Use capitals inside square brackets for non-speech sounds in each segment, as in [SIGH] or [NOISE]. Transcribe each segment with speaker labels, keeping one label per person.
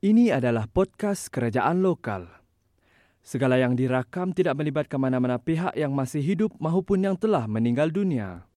Speaker 1: Ini adalah podcast kerajaan lokal. Segala yang dirakam tidak melibatkan mana-mana pihak yang masih hidup maupun yang telah meninggal dunia.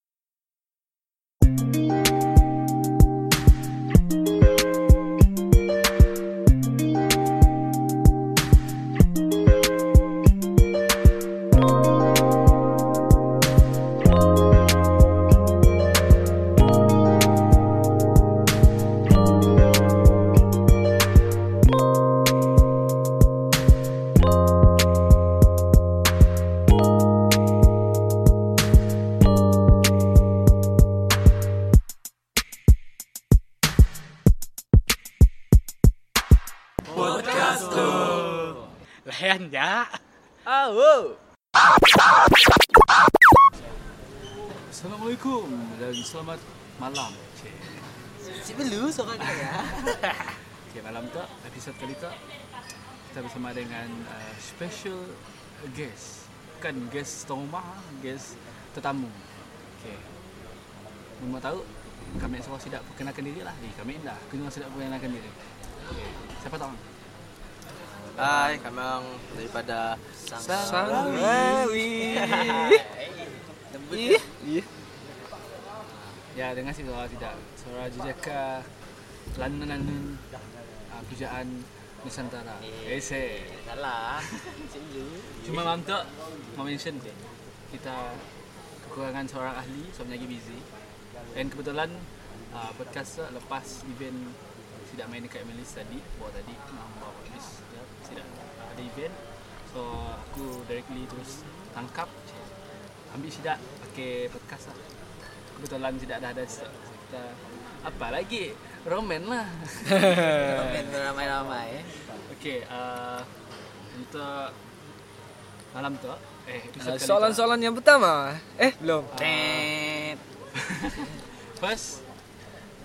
Speaker 2: Dengan uh, special guest. Bukan guest tuan rumah, guest tetamu. Okay. Mau tahu kami semua tidak perkenalkan diri lah. Eh, kami dah. Kena sudah perkenalkan diri. Okay. Siapa tahu?
Speaker 3: Hai, kami orang daripada
Speaker 2: Sangwi.
Speaker 3: Lembut [LAUGHS]
Speaker 2: Ya, dengan si suara tidak. Suara jejaka lanun-lanun uh, pujaan Nusantara. Eh, say.
Speaker 3: Salah.
Speaker 2: Cuma tu mau mention kita kekurangan seorang ahli sebab lagi busy. Dan kebetulan uh, podcast lepas event tidak main dekat Melis tadi, bawa tadi bawa podcast ya, tidak ada event. So aku directly terus tangkap ambil sidak pakai podcast lah. Kebetulan tidak ada ada sidak. Kita apa lagi? Roman lah. [LAUGHS]
Speaker 3: Main ramai-ramai.
Speaker 2: Okey, uh, untuk malam tu eh
Speaker 4: Uh,
Speaker 2: kali tu,
Speaker 4: soalan-soalan yang pertama. Eh, belum.
Speaker 3: Tet. [LAUGHS]
Speaker 2: First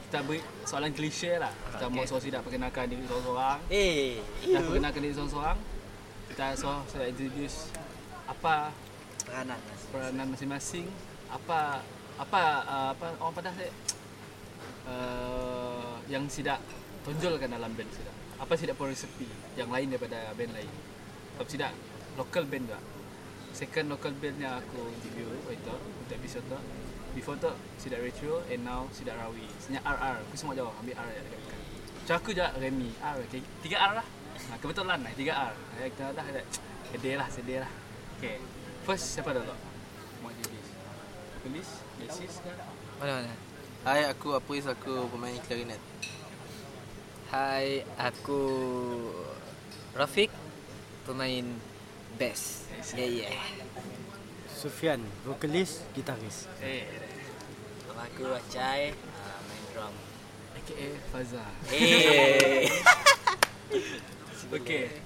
Speaker 2: kita beri soalan klise lah. Kita okay. mau
Speaker 3: Okay.
Speaker 2: so tidak perkenalkan diri seorang-seorang.
Speaker 3: Eh,
Speaker 2: Kita perkenalkan diri seorang-seorang. Kita so saya introduce apa
Speaker 3: peranan.
Speaker 2: peranan masing-masing, apa apa uh, apa orang pada saya uh, yang tidak tonjolkan dalam band tidak. Apa tidak pun resepi yang lain daripada band lain. Tapi tidak local band juga. Second local band yang aku interview itu untuk episode tu. Before tu Sidak Retro and now Sidak Rawi. Senyap RR. Aku semua jawab ambil R je dekat dekat. Macam aku je Remy R. Okay. Tiga R lah. Ha, kebetulan lah tiga R. Ha, kita dah ada sedih lah sedih lah. Okay. First siapa dulu? Mau jadi Polis, basis ke?
Speaker 4: Mana mana?
Speaker 3: Hai, aku Apris, aku pemain clarinet.
Speaker 4: Hai, aku Rafiq, pemain bass. Yeah, yeah.
Speaker 5: Sufian, vokalis, gitaris.
Speaker 2: Eh,
Speaker 3: Nama aku Acai, ah, main drum.
Speaker 2: AKA Faza.
Speaker 3: Eh. [LAUGHS]
Speaker 2: Okay.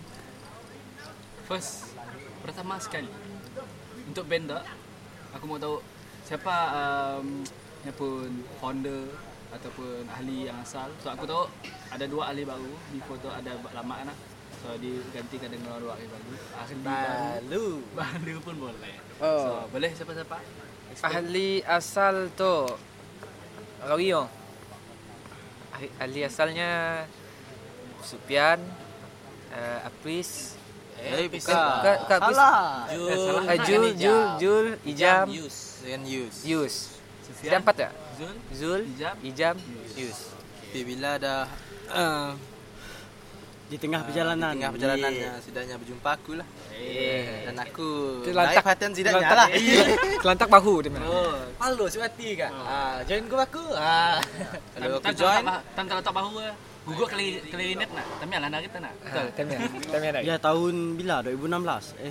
Speaker 2: First, pertama sekali untuk band tak, aku mau tahu siapa um, yang pun founder ataupun ahli yang asal. So aku tahu ada dua ahli baru. Before tu ada lama kan. So digantikan dengan dua ahli baru. Ahli baru. Baru pun boleh.
Speaker 4: Oh.
Speaker 2: So boleh siapa-siapa?
Speaker 4: Ahli asal tu Rawiyo. Ahli, ahli asalnya Supian, uh, Apris,
Speaker 3: Eh,
Speaker 4: bukan,
Speaker 3: bukan.
Speaker 4: bukan, bukan Apris.
Speaker 3: Jul.
Speaker 2: Eh, salah.
Speaker 4: Jul, Jul, Jul, Ijam,
Speaker 3: Yus. Yus.
Speaker 2: Sufian,
Speaker 4: Ada empat tak?
Speaker 2: Zul,
Speaker 4: Zul,
Speaker 2: Ijam,
Speaker 4: Ijam,
Speaker 3: Yus. Tapi bila dah uh,
Speaker 5: Di tengah perjalanan.
Speaker 3: di tengah perjalanannya sidanya berjumpa aku lah.
Speaker 2: Eh.
Speaker 3: Dan aku
Speaker 4: Terlantak-
Speaker 3: naik perhatian
Speaker 4: Kelantak-
Speaker 3: lah. [LAUGHS]
Speaker 4: Kelantak bahu dia memang.
Speaker 2: Oh.
Speaker 3: Malu sebati kan.
Speaker 2: Oh.
Speaker 3: Ah, join gua aku. Ah. Kalau aku join,
Speaker 2: Tan kalau tak bahu eh. Guguk kali klarinet nak. Tapi alah nak kita nak.
Speaker 4: Time time ada.
Speaker 5: Ya tahun bila? 2016? Eh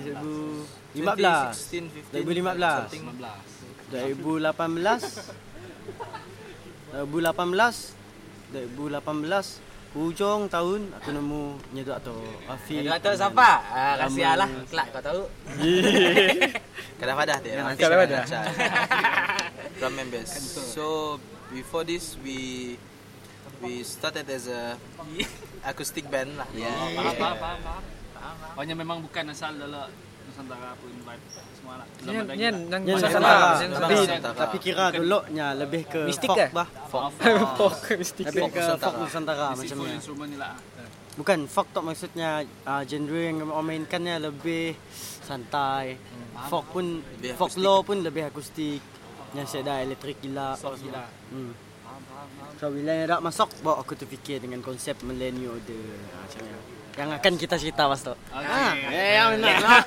Speaker 5: 2015.
Speaker 3: 2016,
Speaker 5: 2015.
Speaker 3: 15.
Speaker 5: 2018. 2018. 2018 hujung tahun aku nemu nyedok tu Afi.
Speaker 3: Kau tahu siapa? Ah, rahsia lah. Kelak kau tahu. [LAUGHS] Kadang padah dia.
Speaker 4: Kadang padah. [LAUGHS]
Speaker 3: Drum and bass. So before this we we started as a [LAUGHS] acoustic band lah.
Speaker 2: Oh, faham, faham, faham, faham. Pokoknya memang bukan asal dalam Nusantara pun vibe semua lah.
Speaker 4: Ni ni nang
Speaker 5: Ya,
Speaker 4: masa
Speaker 5: Nusantara. Tapi,
Speaker 3: Nusantara.
Speaker 5: tapi kira dulu-nya lebih ke
Speaker 4: Mistik
Speaker 5: folk
Speaker 4: ke?
Speaker 5: bah.
Speaker 2: Folk.
Speaker 4: Folk [LAUGHS] mistik.
Speaker 5: Lebih
Speaker 3: Folk
Speaker 5: ke folk Nusantara macam ni.
Speaker 2: ni lah.
Speaker 5: Bukan folk tak maksudnya uh, genre yang orang mainkannya lebih santai. Folk pun
Speaker 3: Lebih
Speaker 5: folklore pun lebih akustik. Yang saya dah elektrik gila.
Speaker 4: Soft gila.
Speaker 5: Hmm. So bila yang dah masuk bawa aku terfikir dengan konsep millennial order ha, macam yang yang akan kita cerita pas tu.
Speaker 2: Okay.
Speaker 5: Ah, eh yang benar. lah.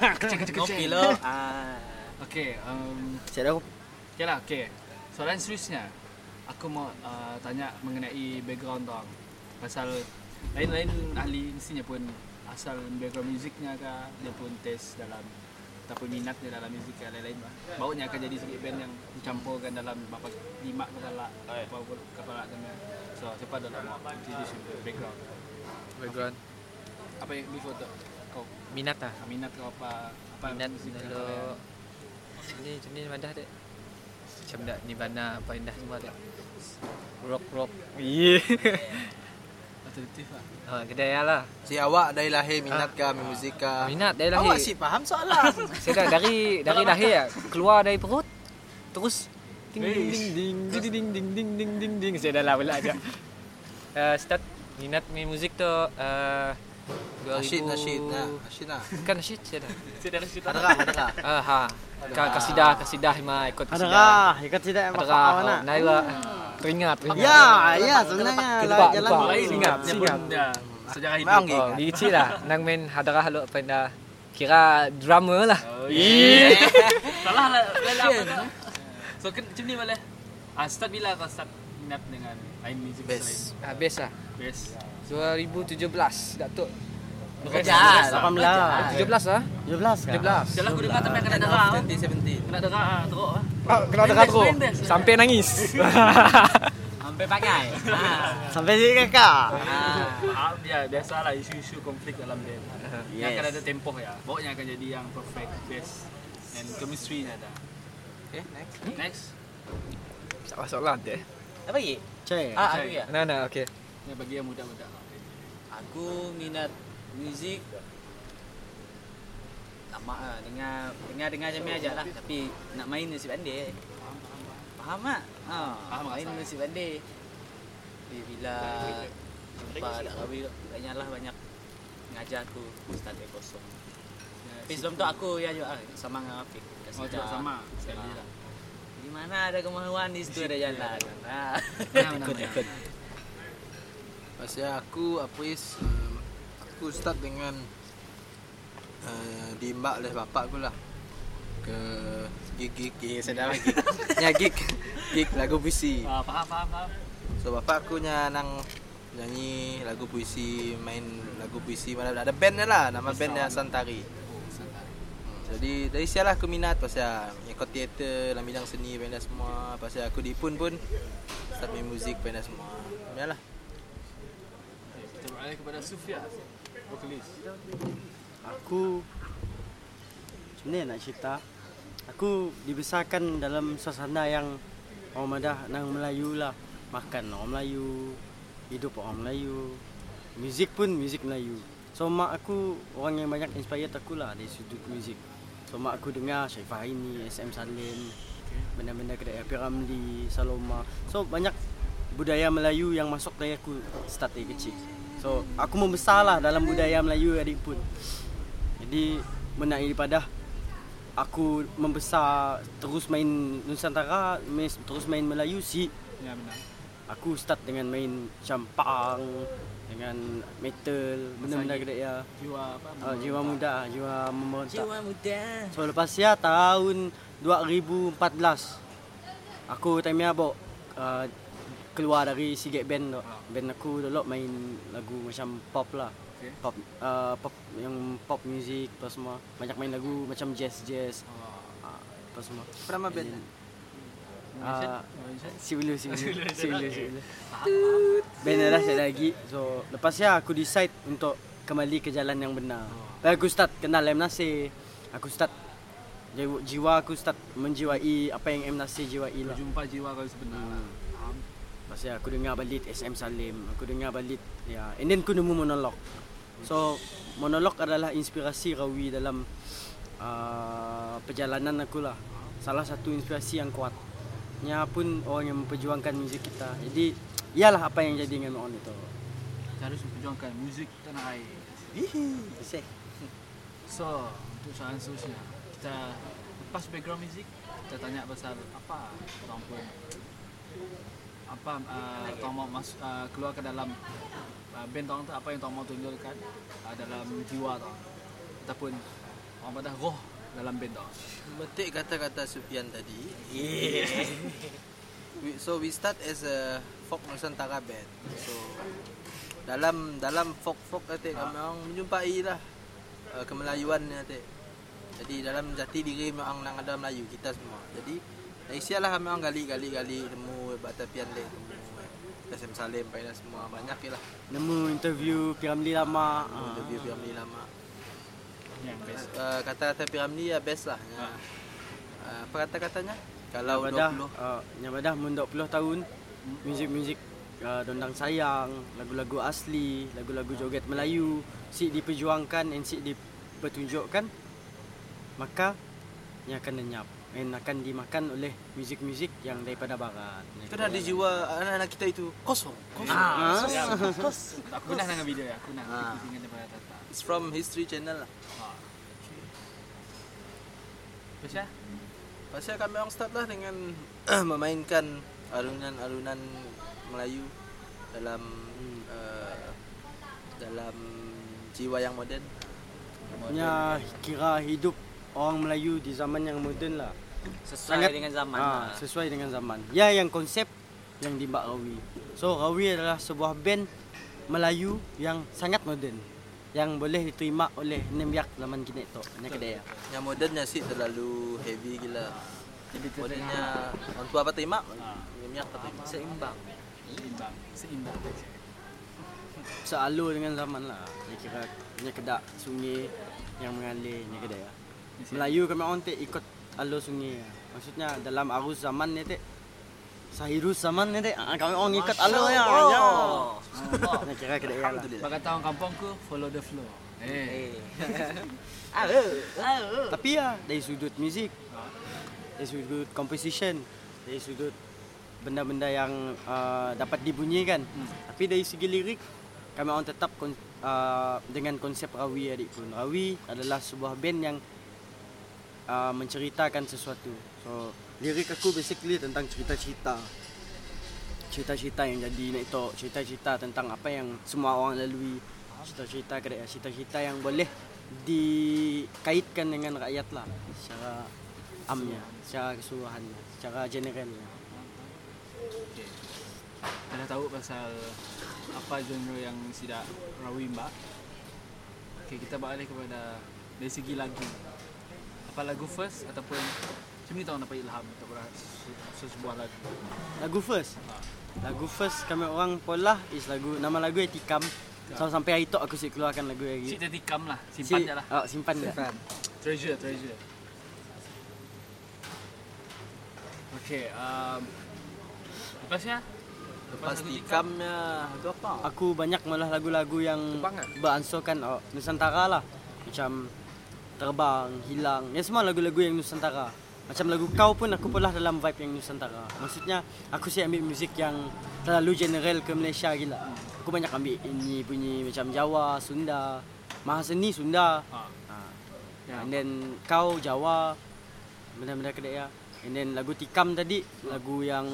Speaker 3: Kopi lo. Ah.
Speaker 2: Okay, um,
Speaker 5: Saya dah
Speaker 2: okay lah, okay. Soalan seriusnya, aku mau uh, tanya mengenai background orang. Pasal lain-lain ahli mestinya pun asal background musiknya ke, dia pun test dalam ataupun minatnya dalam muzik ke lain-lain bah. Baunya akan jadi sebagai band yang dicampurkan dalam berapa lima kepala, berapa kepala dengan. So, siapa dalam mau introduce background?
Speaker 4: Background.
Speaker 2: Apa yang before tu? Kau
Speaker 4: Minat lah.
Speaker 2: minat kau apa? Apa
Speaker 4: Minat dulu.
Speaker 2: kau-
Speaker 4: Ni macam ni Madah dek. Macam dak Nirvana apa indah semua dek. Rock rock. Iya. [LAUGHS]
Speaker 2: Alternatif lah.
Speaker 4: Ha, kedai lah.
Speaker 3: Si awak dari lahir minat ke main muzik ke?
Speaker 4: Minat dari
Speaker 3: Awak
Speaker 4: lahir.
Speaker 3: si faham soalan. [LAUGHS]
Speaker 4: Saya dah dari dari lahir ya, keluar dari perut terus ding ding ding ding ding ding ding ding ding ding ding saya dah lah pula aja. [LAUGHS] Uh, start minat main muzik tu uh, 2000
Speaker 3: Nasyid, Nasyid. Nasyid lah.
Speaker 4: Bukan Nasyid, saya dah.
Speaker 2: Saya dah Nasyid.
Speaker 3: Ada [LAUGHS] kah? Ada kah? [LAUGHS]
Speaker 4: Ha. Ka kasidah kasidah ima ikut kasidah.
Speaker 5: Adakah ikut kasidah
Speaker 4: ima
Speaker 5: apa
Speaker 4: oh,
Speaker 5: mana?
Speaker 4: Naila hmm. teringat. teringat.
Speaker 5: Ya, ya sebenarnya lah jalan
Speaker 2: lain
Speaker 4: ingat
Speaker 2: sebelum dia sejarah hidup.
Speaker 3: Memang ingat.
Speaker 4: Oh, eh. Dikit lah nang main hadarah lu penda kira drama lah.
Speaker 2: Oh, [LAUGHS] Salah lah lelah So macam ni boleh. Ah start bila kau start minat dengan lain music selain.
Speaker 3: Best.
Speaker 2: Ah
Speaker 4: best lah.
Speaker 2: Best.
Speaker 4: 2017 Datuk.
Speaker 3: Bekerja.
Speaker 5: 18.
Speaker 4: 17 lah.
Speaker 5: 17 kan?
Speaker 4: 17.
Speaker 2: Jalan aku dengar tapi kena dengar.
Speaker 3: 2017.
Speaker 2: Kena dengar ah, teruk ah.
Speaker 4: Oh, kena dengar
Speaker 2: best,
Speaker 4: terus.
Speaker 2: main best.
Speaker 4: Sampai nangis. [LAUGHS]
Speaker 2: Sampai pakai.
Speaker 5: Sampai sini kakak.
Speaker 2: Ah, ya biasalah isu-isu konflik dalam band. Yang
Speaker 5: Yes.
Speaker 2: akan ada tempoh ya. Bawanya akan jadi yang perfect, best and chemistry ada.
Speaker 3: Okay, next.
Speaker 2: Next.
Speaker 4: Tak masuk lah nanti.
Speaker 6: Apa lagi?
Speaker 5: Cek.
Speaker 6: Ah, aku ya.
Speaker 4: Nah, nah, okey.
Speaker 2: Yang bagi yang muda-muda.
Speaker 6: Aku minat muzik lama lah dengar dengar dengar macam ni aja lah tapi nak main nasib pandai faham tak? Ha,
Speaker 2: Faham,
Speaker 6: main
Speaker 2: faham.
Speaker 6: nasib pandai bila jumpa dak rawi tu banyak banyak ngajar aku dari kosong tapi sebelum tu aku ya juga ah, sama dengan Afiq
Speaker 2: Oh, juga
Speaker 6: dah.
Speaker 2: sama sekali lah.
Speaker 6: di mana ada kemahuan di situ ada jalan [LAUGHS] ha.
Speaker 2: Ikut, ikut.
Speaker 3: Pasal aku apa is um, aku start dengan uh, diimbak oleh bapak aku lah. Ke gig gig gig. Saya dah lagi ya gig. Gig lagu puisi.
Speaker 2: Ah, faham, faham, faham.
Speaker 3: so bapak aku nya nang nyanyi lagu puisi main lagu puisi mana ada bandnya lah. Nama bandnya Santari. Jadi dari sialah aku minat. Pasal ikut teater dalam bidang seni benda semua. Pasal aku di pun pun start main muzik benda semua. Ya
Speaker 2: beralih kepada Sufia, vokalis.
Speaker 5: Aku ni nak cerita Aku dibesarkan dalam suasana yang Orang Madah nang Melayu lah. Makan orang Melayu Hidup orang Melayu Muzik pun muzik Melayu. So mak aku orang yang banyak inspired aku lah dari sudut muzik. So mak aku dengar Syaifah Aini, SM Salim Benda-benda kedai Api Ramli, Saloma. So banyak budaya Melayu yang masuk dari aku start dari kecil So aku membesar lah dalam budaya Melayu adik pun Jadi menaik daripada aku membesar terus main Nusantara, terus main Melayu si
Speaker 2: Ya benar.
Speaker 5: aku start dengan main macam punk dengan metal benda-benda kedai ya.
Speaker 2: Jiwa apa?
Speaker 5: Uh, jiwa muda, jiwa memberontak.
Speaker 6: jiwa muda
Speaker 5: So lepas ya tahun 2014 aku time ni abok uh, keluar dari Sigit Band tu. Band aku dulu main lagu macam pop lah.
Speaker 2: Okay.
Speaker 5: Pop uh, pop yang pop music apa semua. Banyak main lagu macam jazz jazz
Speaker 2: Oh.
Speaker 5: uh, apa semua.
Speaker 3: Nama band?
Speaker 5: Uh,
Speaker 2: Malaysia?
Speaker 5: si Ulu si [LAUGHS] Ulu
Speaker 2: Si Ulu,
Speaker 5: si Ulu
Speaker 2: okay.
Speaker 5: si Ulu. Band dah saya lagi. So lepas ya aku decide untuk kembali ke jalan yang benar. Lepas aku start kenal M Nasir. Aku start jiwa, aku start menjiwai apa yang M Nasir jiwai lah.
Speaker 2: Berjumpa jiwa kau sebenar. Faham?
Speaker 5: Ya aku dengar balik SM Salim. Aku dengar balik ya. And then aku nemu monolog. So monolog adalah inspirasi Rawi dalam uh, perjalanan aku lah. Salah satu inspirasi yang kuat. Nya pun orang yang memperjuangkan muzik kita. Jadi iyalah apa yang jadi dengan on itu.
Speaker 2: kita harus memperjuangkan muzik tanah air.
Speaker 3: Bisa.
Speaker 2: So, untuk soalan seterusnya, kita lepas background muzik, kita tanya pasal apa orang pun apa uh, tuan mau masuk uh, keluar ke dalam uh, band tu apa yang tuan mau tunjukkan uh, dalam jiwa tuan ataupun orang pada roh dalam band.
Speaker 3: Metik kata-kata Sufian tadi. [LAUGHS] We- so we start as a folk Nusantara band. So dalam dalam folk folk kata kami orang menjumpai lah uh, kemelayuan ni kata. Jadi dalam jati diri memang nang ada Melayu kita semua. Jadi dari sialah kami orang gali-gali gali temu batapian le temu SM Salim pai semua banyak ke lah.
Speaker 5: Nemu interview Piramli lama. ah.
Speaker 3: Interview Piramli lama.
Speaker 2: Yang best.
Speaker 3: Uh, kata-kata Piramli ya best lah. Ya. Uh, apa kata-katanya? Kalau
Speaker 5: Yang badah
Speaker 3: 20
Speaker 5: uh, yang badah mun 20 tahun muzik-muzik uh, dondang sayang, lagu-lagu asli, lagu-lagu joget Melayu si diperjuangkan dan si dipertunjukkan maka ia akan lenyap akan dimakan oleh muzik-muzik yang daripada barat.
Speaker 3: Kena di jiwa anak-anak kita itu kosong. kosong.
Speaker 5: Ah.
Speaker 2: Aku pernah nang video ya, aku nak
Speaker 3: Ah.
Speaker 2: ingat daripada Tata.
Speaker 3: It's from History Channel lah.
Speaker 2: Terus ya?
Speaker 3: Pasal kami orang start lah dengan [CLEARS THROAT] memainkan alunan-alunan Melayu dalam uh, dalam jiwa yang moden.
Speaker 5: Punya kira hidup orang Melayu di zaman yang moden lah.
Speaker 6: Sesuai dengan zaman.
Speaker 5: Ah,
Speaker 6: lah.
Speaker 5: sesuai dengan zaman. Ya yang konsep yang di Rawi. So Rawi adalah sebuah band Melayu yang sangat moden yang boleh diterima oleh Nembiak zaman kini tu. Ini kedai ya.
Speaker 3: Yang modernnya sih terlalu heavy gila. Modernnya orang tua apa terima? Yang apa terima?
Speaker 6: Seimbang.
Speaker 2: Seimbang. Seimbang. [LAUGHS]
Speaker 5: Sealur dengan zaman lah. Dia kira punya kedak sungai yang mengalir ni kedai. Melayu kami orang tak ikut alur sungai. ya. Maksudnya dalam arus zaman ni tak Sahirus zaman ni tak ah, kami orang ikut alur ya. Ya. Ni kira kedai ya lah.
Speaker 2: Bak kata orang kampungku follow the flow. Eh. [LAUGHS]
Speaker 5: Tapi ya dari sudut muzik, dari sudut composition, dari sudut benda-benda yang uh, dapat dibunyikan. Hmm. Tapi dari segi lirik kami orang tetap kon, uh, dengan konsep Rawi adik pun. Rawi adalah sebuah band yang uh, menceritakan sesuatu. So lirik aku basically tentang cerita-cerita. Cerita-cerita yang jadi naik tok, cerita-cerita tentang apa yang semua orang lalui. Cerita-cerita kedai, cerita-cerita yang boleh dikaitkan dengan rakyat lah secara amnya, secara keseluruhannya, secara generalnya.
Speaker 2: Okay. Kita dah tahu pasal apa genre yang tidak rawi mbak. Okay, kita balik kepada dari segi lagu. Apa lagu first ataupun macam ni tahu dapat ilham untuk beras sesebuah lagu.
Speaker 5: Lagu first. Lagu first kami orang pola is lagu nama lagu Etikam. So sampai hari tu aku sih keluarkan lagu
Speaker 2: Si
Speaker 5: lagi.
Speaker 2: tetikam lah, simpan je lah.
Speaker 5: Oh, simpan je.
Speaker 2: Treasure, treasure. Okay, um, lepas ya?
Speaker 3: Lepas
Speaker 2: lagu
Speaker 3: tikamnya itu apa?
Speaker 5: Aku banyak malah lagu-lagu yang
Speaker 2: Kebangan.
Speaker 5: beransurkan oh, Nusantara lah. Macam Terbang, Hilang. Ya semua lagu-lagu yang Nusantara. Macam lagu kau pun aku pula dalam vibe yang Nusantara. Maksudnya aku sih ambil muzik yang terlalu general ke Malaysia gila. Aku banyak ambil ini bunyi macam Jawa, Sunda, Mahaseni Sunda.
Speaker 2: Ah.
Speaker 5: Ha.
Speaker 2: Ya.
Speaker 5: And then kau Jawa benda-benda kedai ya. And then lagu Tikam tadi lagu yang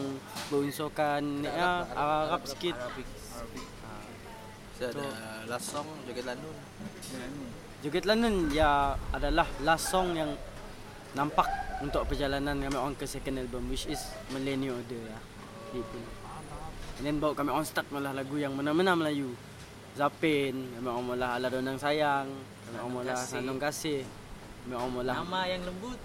Speaker 5: berunsurkan ya Arab sikit.
Speaker 3: Saya ada last song Joget Lanun.
Speaker 5: Joget Lanun ya adalah last song yang nampak untuk perjalanan kami orang ke second album which is Millennium Order ya. Itu. And then bawa kami orang start malah lagu yang mana-mana Melayu. Zapin, kami orang mula Ala Donang Sayang, kami orang mula
Speaker 6: Kasih.
Speaker 5: Sanung Kasih. Kami orang mula
Speaker 6: Nama yang lembut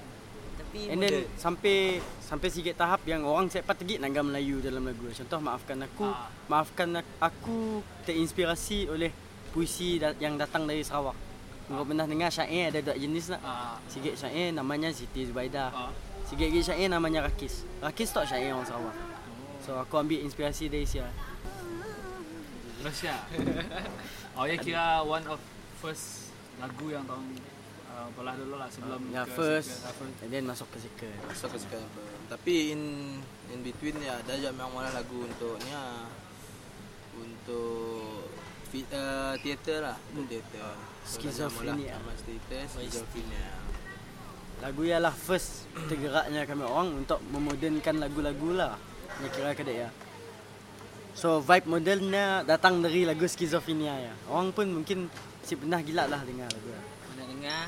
Speaker 6: tapi
Speaker 5: And then sampai sampai sikit tahap yang orang cepat tegik nangga Melayu dalam lagu. Contoh maafkan aku,
Speaker 2: Ah.
Speaker 5: maafkan ak- aku terinspirasi oleh puisi yang datang dari Sarawak. Kau pernah dengar syair ada dua jenis nak?
Speaker 2: Ah,
Speaker 5: Sikit syair namanya Siti Zubaidah.
Speaker 2: ah.
Speaker 5: Sikit lagi syair namanya Rakis. Rakis tak syair orang Sarawak. So aku ambil inspirasi dari sia.
Speaker 2: Terus ya. [LAUGHS] Oh ya kira one of first lagu yang tahun uh, belah dulu lah sebelum
Speaker 5: Ya
Speaker 2: ke
Speaker 5: first
Speaker 2: second, uh, first.
Speaker 5: and then masuk ke second.
Speaker 3: Masuk ke apa. Tapi in in between ya ada je memang malah lagu untuk ni. Untuk uh, Theater lah Untuk theater
Speaker 5: Skizofrenia.
Speaker 3: Skizofrenia
Speaker 5: Lagu ialah first tergeraknya kami orang untuk memodernkan lagu-lagu lah. Ni kira kedek ya. So vibe modelnya datang dari lagu Skizofrenia ya. Orang pun mungkin si pernah gila lah dengar lagu. ya.
Speaker 6: Mana dengar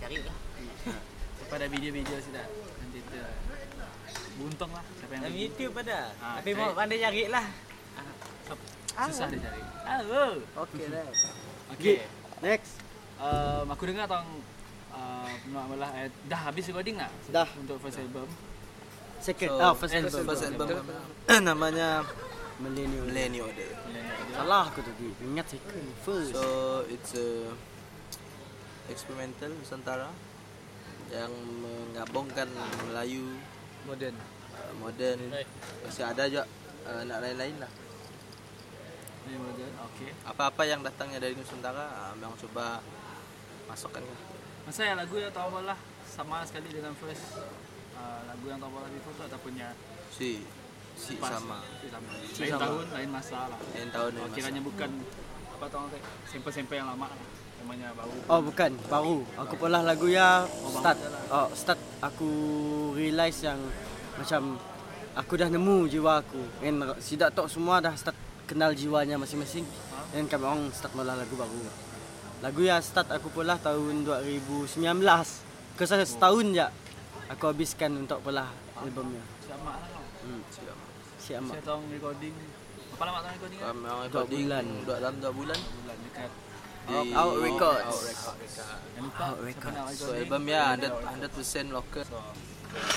Speaker 6: cari lah. [LAUGHS]
Speaker 2: Pada video-video sudah nanti tu buntung lah siapa yang
Speaker 6: Dalam. YouTube ada.
Speaker 2: Ah,
Speaker 6: Tapi mau pandai cari lah.
Speaker 2: susah dia cari.
Speaker 6: Ah, oh. [LAUGHS]
Speaker 5: Okay dah.
Speaker 2: Okey.
Speaker 5: Next.
Speaker 2: Um, aku dengar tong uh, Mak Malah eh, dah habis recording tak?
Speaker 5: Dah.
Speaker 2: Untuk first album.
Speaker 5: Second.
Speaker 3: So,
Speaker 5: ah first
Speaker 2: eh,
Speaker 5: album.
Speaker 3: First album
Speaker 2: Betul.
Speaker 3: kami [COUGHS] Namanya
Speaker 5: Millennial.
Speaker 3: Millennial Order
Speaker 5: Salah aku tadi. Ingat second. First.
Speaker 3: So it's a experimental Nusantara yang menggabungkan Melayu,
Speaker 2: Modern.
Speaker 3: uh, modern, masih ada juga uh, nak lain-lain lah.
Speaker 2: Okey.
Speaker 3: Apa-apa yang datangnya dari Nusantara, uh, memang coba masukkan lah.
Speaker 2: Masa yang lagu yang tahu lah sama sekali dengan first uh, lagu yang tahu lah before tu ataupun yang
Speaker 3: Si, si sama.
Speaker 2: Si sama. Lain tahun, lain masa lah.
Speaker 3: Lain tahun
Speaker 2: Oh,
Speaker 3: lain
Speaker 2: kiranya
Speaker 3: masa.
Speaker 2: bukan apa tahu teh sampel-sampel yang lama lah. Namanya baru.
Speaker 5: Oh bukan, baru. Aku pula lagu ya start. Oh, start aku realise yang macam aku dah nemu jiwa aku. And sidak tok semua dah start kenal jiwanya masing-masing. Dan kami orang start mula lagu baru. Lagu ya start aku pula tahun 2019. Kesal setahun je aku habiskan untuk pula albumnya.
Speaker 2: Sama lah.
Speaker 5: Hmm.
Speaker 3: Siap.
Speaker 5: Siap mak.
Speaker 2: Saya tahu recording. Apa lama tahu recording? kan?
Speaker 3: Memang
Speaker 5: Dua
Speaker 3: recording
Speaker 5: bulan.
Speaker 3: dua dalam dua bulan.
Speaker 2: Bulan dekat.
Speaker 3: Di
Speaker 5: Out Records.
Speaker 3: Out Records.
Speaker 5: Out
Speaker 2: siapa
Speaker 5: Records.
Speaker 3: So
Speaker 2: recording?
Speaker 3: album ya 100 100% local.
Speaker 2: So,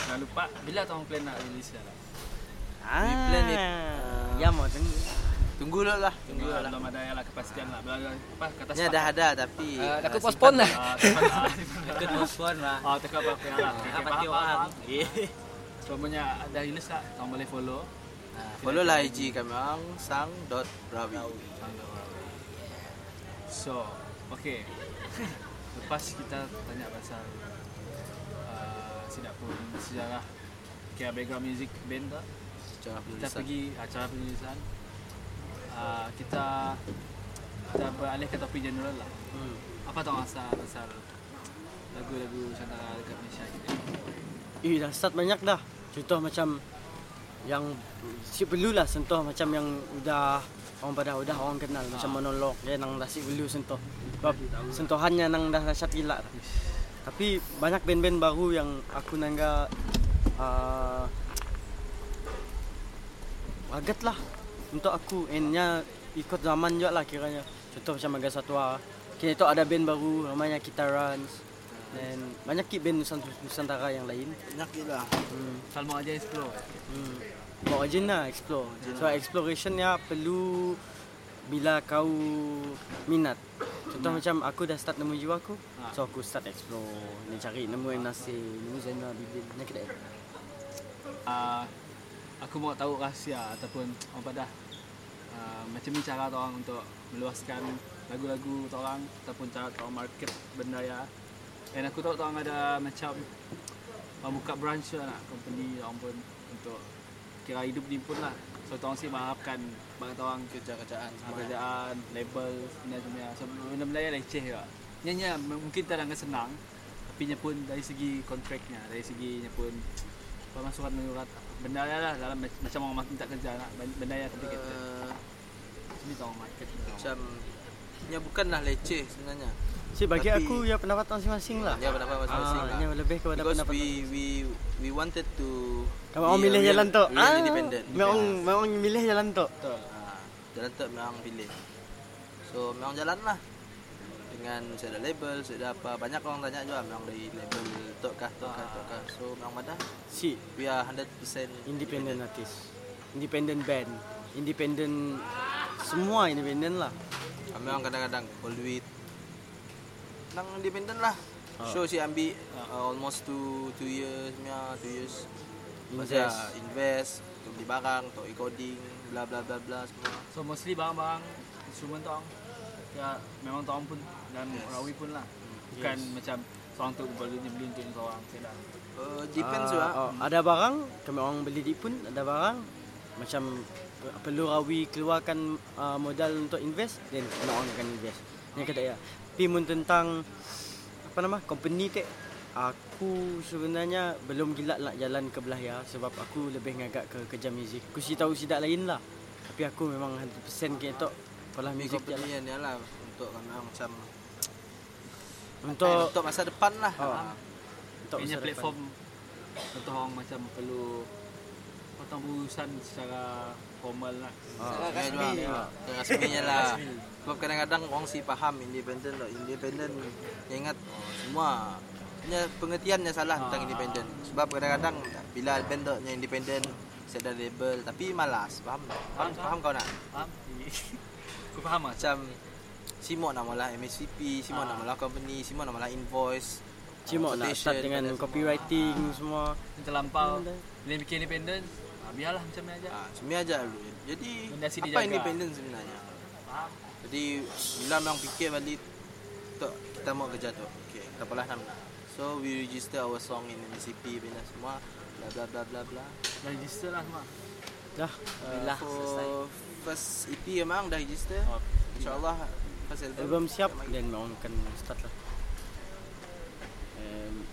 Speaker 2: jangan lupa bila tahu plan nak release dah.
Speaker 5: Ah.
Speaker 3: plan it, uh,
Speaker 5: ya mau tunggu.
Speaker 3: Tunggu dulu lah,
Speaker 2: Tunggu
Speaker 3: tunggu
Speaker 2: lah,
Speaker 3: lah.
Speaker 2: belum ada yang lah kepastian lah. Belum ada apa kata
Speaker 3: Ini dah ada tapi
Speaker 4: Uh,
Speaker 3: uh,
Speaker 4: aku postpone lah.
Speaker 2: Ah, [LAUGHS] simpan [LAUGHS] lah.
Speaker 6: Postpone lah.
Speaker 2: Oh, teka apa apa lah. Okay,
Speaker 6: Apa dia orang? [LAUGHS]
Speaker 2: punya ada release lah. Kau boleh follow.
Speaker 3: follow lah IG kami orang sang.rawi.
Speaker 2: So, okay. Lepas kita tanya pasal uh, tidak pun sejarah kira background music band
Speaker 3: Cara
Speaker 2: kita
Speaker 3: penulisan.
Speaker 2: pergi acara penulisan. Uh, kita kita beralih ke topik general lah.
Speaker 5: Hmm.
Speaker 2: Apa tahu asal pasal lagu-lagu Nusantara dekat Malaysia kita?
Speaker 5: Eh dah start banyak dah. Contoh macam yang si perlulah sentuh macam yang udah orang pada udah orang kenal macam monolog ya nang dah si perlu sentuh. Sebab sentuhannya nang dah dahsyat gila dah. Tapi banyak band-band baru yang aku nangga uh, agat lah untuk aku endnya ikut zaman juga lah kiranya. Contoh macam Maga Satwa. Kini tu ada band baru namanya Kitarans. Dan banyak ki band Nusant- Nusantara yang lain.
Speaker 3: Banyak gila.
Speaker 5: Hmm.
Speaker 2: Asal mau aja explore.
Speaker 5: Hmm. Bawa je lah explore. So exploration ya perlu bila kau minat. Contoh macam aku dah start nemu jiwa aku.
Speaker 2: Ha.
Speaker 5: So aku start explore. Ni cari nemu yang nasi, nemu Zainal Bibin. Ni kedai.
Speaker 2: uh, aku mau tahu rahsia ataupun apa dah uh, macam ni cara orang untuk meluaskan lagu-lagu orang ataupun cara orang market benda ya dan aku tahu orang ada macam orang buka branch lah nak company orang pun untuk kira hidup ni pun lah so orang sih mengharapkan banyak orang
Speaker 3: Kerja-kerjaan
Speaker 2: Ah,
Speaker 3: semua.
Speaker 2: kerajaan, label, sebenarnya so, benda-benda yang leceh juga. Nyanya mungkin tak ada senang, tapi nya pun dari segi kontraknya, dari segi nya pun pemasukan menyurat benda ya lah dalam mac- macam orang minta kerja nak ben- benda yang complicated.
Speaker 3: Uh,
Speaker 2: Sini tahu market.
Speaker 3: macam nya bukanlah leceh sebenarnya.
Speaker 5: Si bagi
Speaker 3: Tapi-
Speaker 5: aku ya pendapat masing-masing lah.
Speaker 3: Dia pendapat masing-masing
Speaker 5: Ah,
Speaker 3: lah.
Speaker 5: nya lebih kepada
Speaker 3: Because
Speaker 5: pendapat.
Speaker 3: we we we wanted to
Speaker 5: Kamu orang milih
Speaker 3: real-
Speaker 5: jalan tu.
Speaker 3: independent.
Speaker 5: Memang memang milih jalan tu.
Speaker 2: Betul.
Speaker 3: Ah, jalan tu memang pilih. So memang jalan lah dengan saya ada label, saya ada apa banyak orang tanya juga memang dari label tok kah tok kah tok kah. So memang madah
Speaker 5: Si
Speaker 3: we are 100%
Speaker 5: independent artist. Independent band. Independent semua independent lah.
Speaker 3: Kami orang kadang-kadang all way nang independent lah. Show si ambil uh, almost two two years, punya two years. Masa
Speaker 5: Invest.
Speaker 3: invest untuk beli barang, untuk recording, bla bla bla bla semua.
Speaker 2: So mostly barang-barang instrumen tu ya memang tu orang pun dan
Speaker 3: Yes.
Speaker 2: rawi pun lah. Bukan macam seorang tu beli ni beli untuk seorang tidak.
Speaker 3: Uh, depends
Speaker 5: Ah,
Speaker 3: juga.
Speaker 5: oh, ada barang kami orang beli di pun ada barang macam pe- perlu rawi keluarkan uh, modal untuk invest then kena orang akan invest. Yang kata ya. Tapi mun tentang apa nama company ke aku sebenarnya belum gila nak jalan ke belah ya sebab aku lebih ngagak ke kerja muzik. Aku sih tahu sidak lain lah. Tapi aku memang 100% ke tok pola
Speaker 3: Ni
Speaker 5: muzik je lah.
Speaker 3: company ni lah untuk kena macam
Speaker 5: Untuk
Speaker 3: untuk masa depan lah.
Speaker 5: Oh. untuk
Speaker 2: Punya
Speaker 5: masa
Speaker 2: platform Contoh orang macam perlu Potong urusan secara formal lah
Speaker 5: Ah.
Speaker 3: Ya, juga. Ya, Rasminya lah. Sebab kadang-kadang orang si faham independen tak independen. Dia ingat oh, semua punya pengertiannya salah tentang independen. Sebab kadang-kadang bila band tak yang independen saya ada label tapi malas. Faham? tak? Faham, faham kau nak?
Speaker 2: Faham? [LAUGHS] Aku faham lah
Speaker 3: Macam Simok nak malah MSCP, Simok nak malah company, Simok nak malah invoice.
Speaker 5: Cuma nak start dengan
Speaker 3: pada semua.
Speaker 5: copywriting semua.
Speaker 2: Yang terlampau Bila bikin independent ah, Biarlah macam ni aja
Speaker 3: Ah, sebenarnya aja dulu. Jadi apa
Speaker 2: jaga.
Speaker 3: independen sebenarnya? Jadi bila memang fikir balik Tok, kita mau kerja tu. Okay, kita pula nak. So we register our song in MCP bina semua bla bla bla bla bla.
Speaker 2: Dah register lah semua
Speaker 5: Dah.
Speaker 6: Alhamdulillah
Speaker 3: For
Speaker 6: selesai.
Speaker 3: First EP memang dah register.
Speaker 2: Oh,
Speaker 3: InsyaAllah first album.
Speaker 5: Album siap dan orang akan start lah. Um,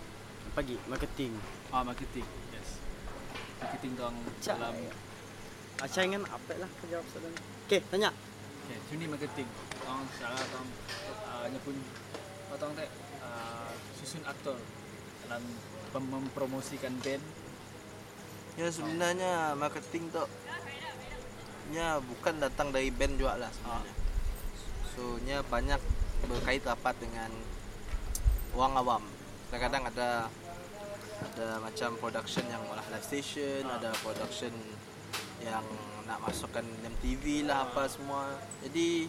Speaker 5: pagi marketing.
Speaker 2: Ah, marketing Yes Marketing tu orang
Speaker 5: Cak.
Speaker 2: dalam
Speaker 5: Acah ingin apa lah kau jawab soalan. Okey, tanya.
Speaker 2: Okay, sini marketing. Orang salah orang uh, nya pun orang tak uh, susun aktor dalam mempromosikan band.
Speaker 3: Ya sebenarnya marketing tu nya bukan datang dari band juga lah sebenarnya. So nya banyak berkait rapat dengan orang awam. Kadang-kadang ada ada macam production yang malah live station, ada production yang nak masukkan MTV lah apa semua. Jadi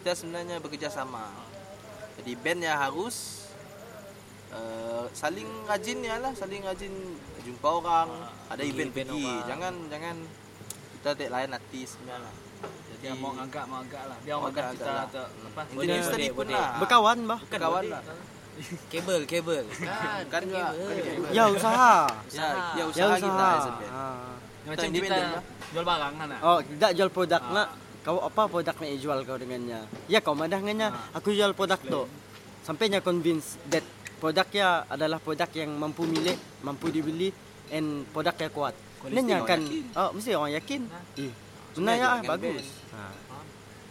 Speaker 3: kita sebenarnya bekerjasama. Jadi band yang harus uh, saling rajin ya lah, saling rajin jumpa orang, ada
Speaker 6: pergi
Speaker 3: event
Speaker 6: event
Speaker 3: pergi.
Speaker 6: orang.
Speaker 3: Jangan jangan kita tak layan artis sebenarnya lah. Jadi
Speaker 2: Dia mau agak mau agak lah. Dia
Speaker 3: Mau
Speaker 2: mau agak kita
Speaker 3: lah.
Speaker 2: atau apa?
Speaker 3: Boleh,
Speaker 6: Boleh,
Speaker 3: lah.
Speaker 5: Berkawan bah.
Speaker 3: Bukan kawan lah.
Speaker 6: Kabel, kabel. Kan,
Speaker 3: Kan juga.
Speaker 6: kabel.
Speaker 5: Ya usaha.
Speaker 3: Ya, ya
Speaker 5: Ya
Speaker 3: usaha kita
Speaker 5: usaha.
Speaker 3: as a band.
Speaker 5: Ha.
Speaker 2: Macam kita jual barang kan.
Speaker 5: Oh, tidak jual produk
Speaker 2: Ah.
Speaker 5: nak. Kau apa produk nak jual kau dengannya? Ya kau madah dengannya. Aku jual produk tu. Sampainya convince that produk ya adalah produk yang mampu milik, mampu dibeli and produk yang kuat. Nanya
Speaker 3: orang
Speaker 5: kan,
Speaker 3: yakin.
Speaker 5: oh mesti orang yakin.
Speaker 2: Nah.
Speaker 5: Eh, benar ya
Speaker 3: dengan
Speaker 5: bagus. Ha.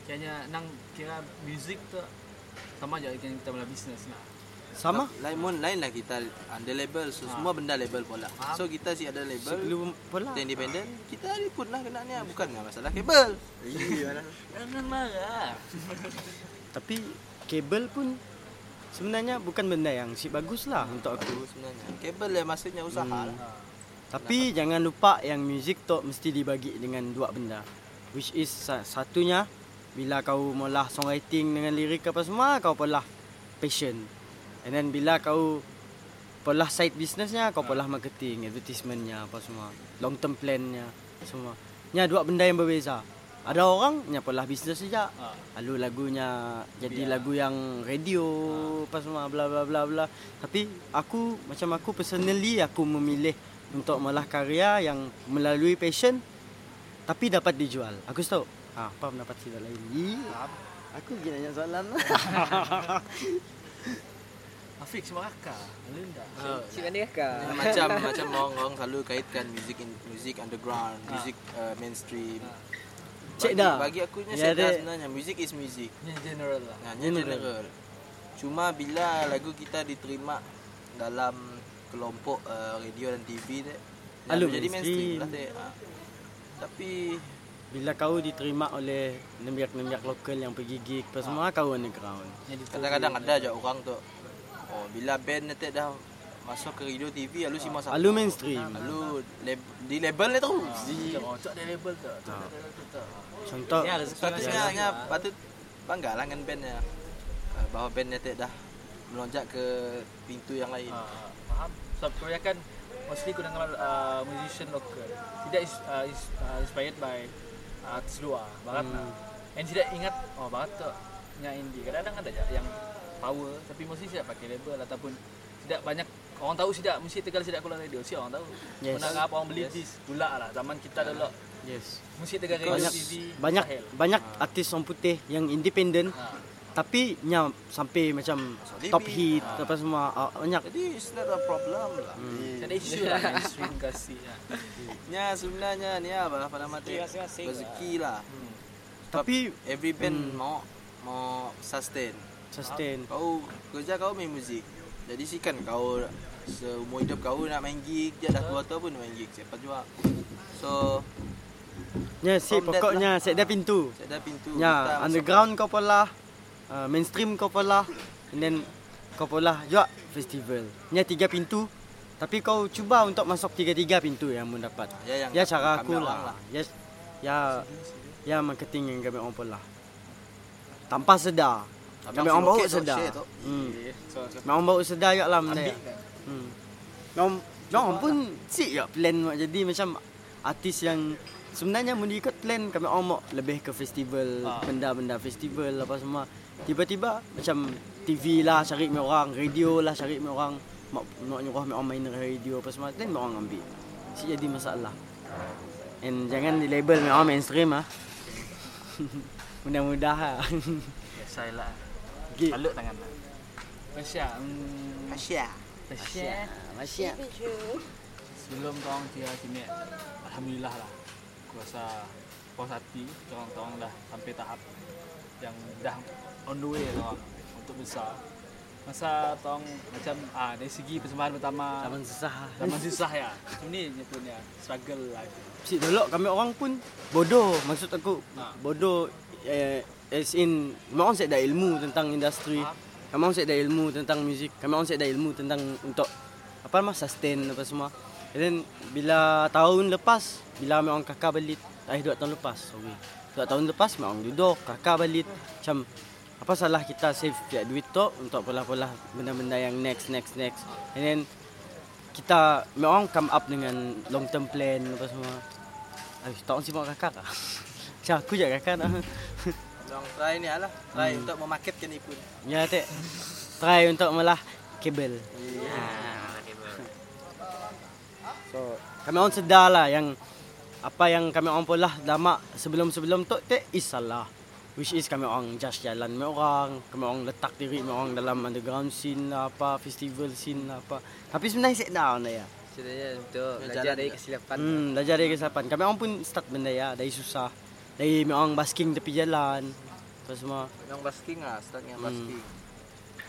Speaker 2: Kayaknya nang kira music tu sama aja dengan kita mula bisnes lah.
Speaker 5: Sama?
Speaker 3: Lain pun lain lah kita under label so semua benda label pula.
Speaker 2: Faham.
Speaker 3: So kita si ada label
Speaker 5: Sebelum pula.
Speaker 3: kita independent, kita pun lah kena ni bukan dengan masalah kabel.
Speaker 2: Jangan marah. [LAUGHS]
Speaker 5: Tapi kabel pun sebenarnya bukan benda yang si bagus lah untuk aku.
Speaker 3: Sebenarnya kabel ya maksudnya usaha
Speaker 5: Hmm.
Speaker 3: lah.
Speaker 5: Tapi jangan lupa yang muzik tu mesti dibagi dengan dua benda. Which is sa- satunya bila kau mula songwriting dengan lirik apa semua kau polah passion. And then bila kau polah side businessnya kau polah marketing, advertisementnya apa semua, long term plannya semua. Nya dua benda yang berbeza. Ada orang nya polah bisnes saja.
Speaker 2: Ah.
Speaker 5: Lalu lagunya jadi
Speaker 2: Biar.
Speaker 5: lagu yang radio apa semua bla bla bla bla. Tapi aku macam aku personally aku memilih untuk malah karya yang melalui passion tapi dapat dijual. Aku tahu. Ha, apa pendapat kita lain? Aku lagi nanya soalan. [LAUGHS]
Speaker 2: Afiq semaraka. Lalu enggak.
Speaker 4: Cik Andi Kak.
Speaker 3: Ya, macam macam [LAUGHS] orang-orang selalu kaitkan music in, music underground,
Speaker 2: Ah.
Speaker 3: music uh, mainstream.
Speaker 5: Cik
Speaker 3: bagi,
Speaker 5: dah.
Speaker 3: Bagi aku
Speaker 5: Ya,
Speaker 3: yeah,
Speaker 5: dia-
Speaker 3: sebenarnya music is music.
Speaker 2: Ini general lah.
Speaker 3: Nah, nya general. Cuma bila lagu kita diterima dalam kelompok uh, radio dan TV dek,
Speaker 5: Alu,
Speaker 3: jadi
Speaker 5: mainstream.
Speaker 3: mainstream lah dek. Ha. Tapi
Speaker 5: Bila kau diterima oleh nembiak-nembiak lokal yang pergi gig apa semua kau underground.
Speaker 2: Di
Speaker 3: kadang-kadang ada je orang tu oh bila band nanti dah masuk ke radio TV lalu si masa
Speaker 5: Alu mainstream.
Speaker 3: lalu lab- di label ni terus.
Speaker 2: Macam oh, cak dia label tu. Label tu.
Speaker 5: Contoh
Speaker 6: Ya, rezeki
Speaker 3: Sepatutnya
Speaker 6: masing-masing.
Speaker 3: nya patut bangga lah dengan bandnya uh, bahawa bandnya tak dah melonjak ke pintu yang lain.
Speaker 2: Ah, faham. Sebab kebanyakan mostly aku dengar uh, musician lokal. Tidak is, uh, is, uh, inspired by uh, artis luar, barat
Speaker 5: Hmm.
Speaker 2: lah. And tidak ingat oh barat tu nya indie. Kadang-kadang ada je yang power tapi mesti tidak pakai label ataupun tidak banyak orang tahu tidak mesti tegal tidak keluar radio. Si orang tahu.
Speaker 5: Yes.
Speaker 2: Pernah apa orang beli yes. disc pula lah zaman kita dulu.
Speaker 5: Yes.
Speaker 6: Musik negara
Speaker 5: Banyak
Speaker 6: TV.
Speaker 5: banyak banyak artis orang putih yang independent
Speaker 6: Ha.
Speaker 5: Tapi nya sampai macam
Speaker 3: Sorry,
Speaker 5: top hit apa semua ah, banyak.
Speaker 3: Jadi it's not a problem lah.
Speaker 6: Tak ada isu lah [LAUGHS] mainstream kasih. Ha.
Speaker 3: Nya [LAUGHS] sebenarnya ni apa apa nama tu?
Speaker 6: Masing-masing lah.
Speaker 3: Rezeki lah.
Speaker 5: Tapi
Speaker 3: Every band
Speaker 5: Hmm.
Speaker 3: mau mau sustain.
Speaker 5: sustain.
Speaker 3: Kau kerja kau main muzik. Jadi sih kan kau seumur hidup kau nak main gig, dia dah tua tu pun main gig. Siapa juga. So,
Speaker 5: Ya, si
Speaker 3: From that
Speaker 5: pokoknya set dah pintu.
Speaker 3: saya dah pintu.
Speaker 5: Ya,
Speaker 3: kita
Speaker 5: underground kau pula, uh, mainstream kau pula, and then kau pula juga festival. Nya tiga pintu. Tapi kau cuba untuk masuk tiga-tiga pintu yang mu dapat.
Speaker 3: Ya, yang
Speaker 5: Ya cara
Speaker 3: kami
Speaker 5: aku
Speaker 3: orang
Speaker 5: lah. Ya ya ya marketing yang kami orang pula. Tanpa sedar.
Speaker 3: Kami
Speaker 5: Kami
Speaker 3: orang tu,
Speaker 5: sedar. Hmm. Kami orang baru sedar juga lah benda.
Speaker 6: ambil kan.
Speaker 5: Hmm. Orang pun sik ya plan buat jadi macam artis yang sebenarnya mun ikut plan kami orang mau lebih ke festival,
Speaker 6: Ah.
Speaker 5: benda-benda festival apa semua. Tiba-tiba macam TV lah cari mi orang, radio lah cari mi orang, mau nak nyuruh mi orang main radio apa semua, then orang ambil. Si jadi masalah. And jangan di label mi orang mainstream ah. [LAUGHS] Mudah-mudah lah.
Speaker 6: Biasa lah. Balut tangan lah.
Speaker 2: Masya, hmm,
Speaker 3: Asia.
Speaker 2: Masya.
Speaker 5: Masya.
Speaker 2: Sebelum tong kira sini, alhamdulillah lah. Aku rasa puas hati, tong-tong dah sampai tahap yang dah on the way tong untuk besar. Masa tong macam ah dari segi persembahan pertama
Speaker 5: Zaman susah. ah.
Speaker 2: zaman susah ya. Ini ni punya struggle life.
Speaker 5: Si dulu kami orang pun bodoh maksud aku
Speaker 2: Ha.
Speaker 5: bodoh eh, as in kami orang dah ilmu tentang industri kami orang dah ilmu tentang muzik kami orang dah ilmu tentang untuk apa nama sustain apa semua and then bila tahun lepas bila kami orang kakak balik eh dua tahun lepas sorry dua tahun lepas kami orang duduk kakak balik macam apa salah kita save ya, duit tu untuk pola-pola benda-benda yang next next next and then kita memang come up dengan long term plan apa semua. Ay, tak sibuk kakak ah. [LAUGHS] Macam aku je kakak nak.
Speaker 3: Yang try ni lah. Try
Speaker 5: Hmm.
Speaker 3: untuk memarketkan ni pun.
Speaker 5: Ya tek. Try untuk malah [LAUGHS] kabel. So, kami orang sedar lah yang apa yang kami orang pola lama sebelum-sebelum tu tek is salah. Which is kami orang just jalan kami orang, kami orang letak diri kami orang dalam underground scene lah apa, festival scene lah apa. Tapi sebenarnya set down dah ya.
Speaker 4: Ceritanya untuk
Speaker 3: Ya,
Speaker 4: belajar dari kesilapan.
Speaker 5: Hmm, belajar dari kesilapan. Kami orang pun start benda ya, dari susah. Dari orang basking tepi jalan. Apa semua.
Speaker 3: Yang basking lah. Startnya
Speaker 5: Hmm.
Speaker 3: basking.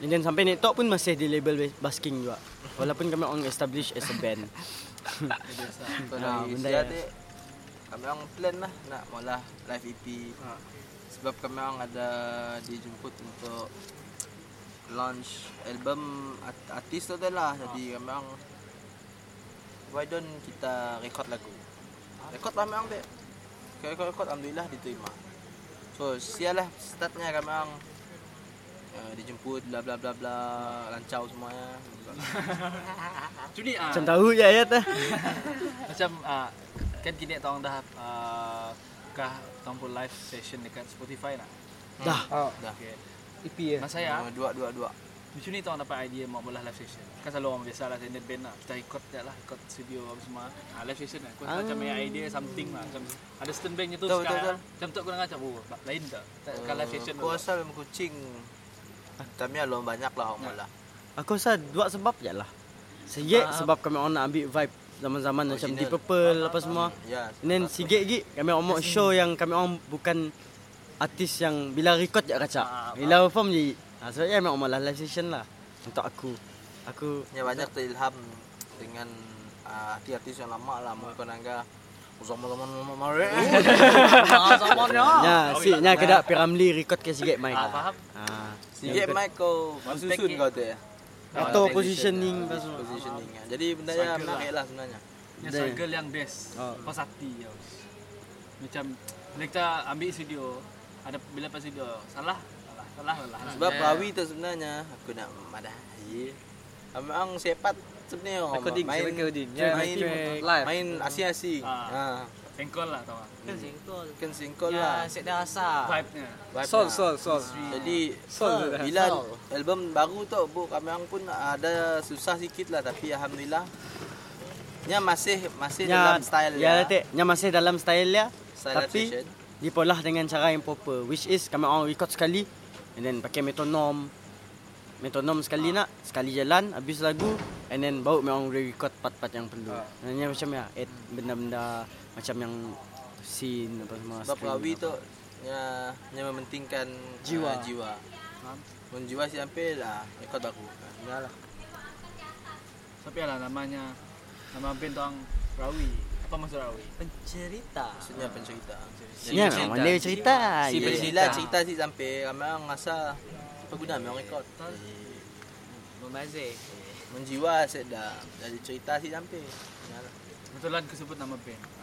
Speaker 5: And then sampai ni talk pun masih di label bas- basking juga. Walaupun kami orang establish as a band.
Speaker 3: So, [LAUGHS]
Speaker 5: Ah,
Speaker 3: dari
Speaker 5: benda ya.
Speaker 3: kami orang plan lah nak mula live EP.
Speaker 5: Ah.
Speaker 3: Sebab kami orang ada dijemput untuk launch album art- artis tu dah lah. Jadi kami orang why don't kita record lagu. Record lah kami orang dek. Record-record Alhamdulillah diterima. So sialah startnya kami orang uh, dijemput bla bla bla bla lancau semuanya. [LAUGHS]
Speaker 2: Cuni ah.
Speaker 5: Macam tahu je ayat lah. [LAUGHS]
Speaker 2: Macam ah, kan kini tong dah ah, kah tong pun live session dekat Spotify nak.
Speaker 5: Dah.
Speaker 4: Oh,
Speaker 3: Dah.
Speaker 2: Okay.
Speaker 4: EP ya.
Speaker 2: Masa ya,
Speaker 3: Uh, dua dua dua.
Speaker 2: macam ni tong dapat idea mau mula live session. Kan selalu orang biasa lah standard band lah. Kita record je lah, record studio apa semua. Ah, live session lah. Aku
Speaker 5: Ah.
Speaker 2: macam punya idea something lah. Macam ada stand bandnya tu sekarang. Macam tu aku nak macam oh, lain tak? Tak kan live session
Speaker 3: Aku rasa memang kucing. Tapi belum banyak lah orang mula.
Speaker 5: Aku rasa dua sebab je lah. Sikit sebab kami orang nak ambil vibe zaman-zaman macam. Deep Purple apa semua.
Speaker 3: Ya.
Speaker 5: And then sikit lagi kami mau show yang kami orang bukan artis yang bila record je kacak. Bila perform je. Ha, sebab ya memang malah live session lah. Untuk aku. Aku
Speaker 3: Ya banyak terilham dengan uh, artis-artis yang lama lah mungkin angga zaman-zaman mare.
Speaker 5: Ya, si nya kedak Piramli record ke sikit mic.
Speaker 2: Ah, faham?
Speaker 5: Ah.
Speaker 3: Sikit mic kau susun kau tu ya.
Speaker 5: Atau positioning apa semua.
Speaker 3: Positioning. ya. Jadi benda yang menarik lah sebenarnya.
Speaker 2: Yang
Speaker 5: Dah.
Speaker 2: struggle yang best.
Speaker 5: Oh.
Speaker 2: Puas hati ya. Macam bila kita ambil studio, ada bila pas studio salah, salah, salah, salah.
Speaker 3: Sebab Rawi tu sebenarnya aku nak madahi. Memang sepat sebenarnya
Speaker 4: Recording,
Speaker 3: main
Speaker 4: recording.
Speaker 3: main,
Speaker 4: Ya,
Speaker 3: main,
Speaker 4: live.
Speaker 3: main asing-asing.
Speaker 2: Ah.
Speaker 3: Ha.
Speaker 2: Sengkol lah tau.
Speaker 6: Kan singkol.
Speaker 3: Kan singkol
Speaker 6: Ya,
Speaker 3: lah.
Speaker 6: set dah rasa.
Speaker 2: Vibe-nya.
Speaker 3: Vibe
Speaker 4: Sol,
Speaker 3: lah.
Speaker 4: sol, sol.
Speaker 3: Jadi
Speaker 4: Sol
Speaker 3: bila
Speaker 6: Sol.
Speaker 3: album baru tu bu kami orang pun ada susah sikit lah tapi alhamdulillah Nya masih masih
Speaker 5: Nya,
Speaker 3: dalam style
Speaker 5: ya Tek, nya masih dalam style dia.
Speaker 3: Style
Speaker 5: tapi
Speaker 3: session.
Speaker 5: dipolah dengan cara yang proper which is kami orang record sekali and then pakai metronom metronom sekali nak sekali jalan habis lagu and then baru memang record part-part yang perlu. Hanya macam ya add benda-benda macam yang scene apa semua.
Speaker 3: Sebab
Speaker 5: screen
Speaker 3: Rawi
Speaker 5: apa.
Speaker 3: tu nya nya mementingkan
Speaker 5: Jiwa.
Speaker 3: uh, jiwa. Mun jiwa si sampai lah rekod baru. Nya lah.
Speaker 2: Tapi lah namanya nama band tu orang Rawi. Apa maksud Rawi?
Speaker 6: Pencerita.
Speaker 3: Maksudnya pencerita.
Speaker 5: Ya, nama dia cerita.
Speaker 3: Si
Speaker 5: Ya.
Speaker 3: pencerita cerita si sampai ramai orang rasa apa guna memang rekod.
Speaker 6: Membazir.
Speaker 3: Menjiwa set dah jadi cerita si sampai. Nya lah.
Speaker 2: Kebetulan aku sebut nama band.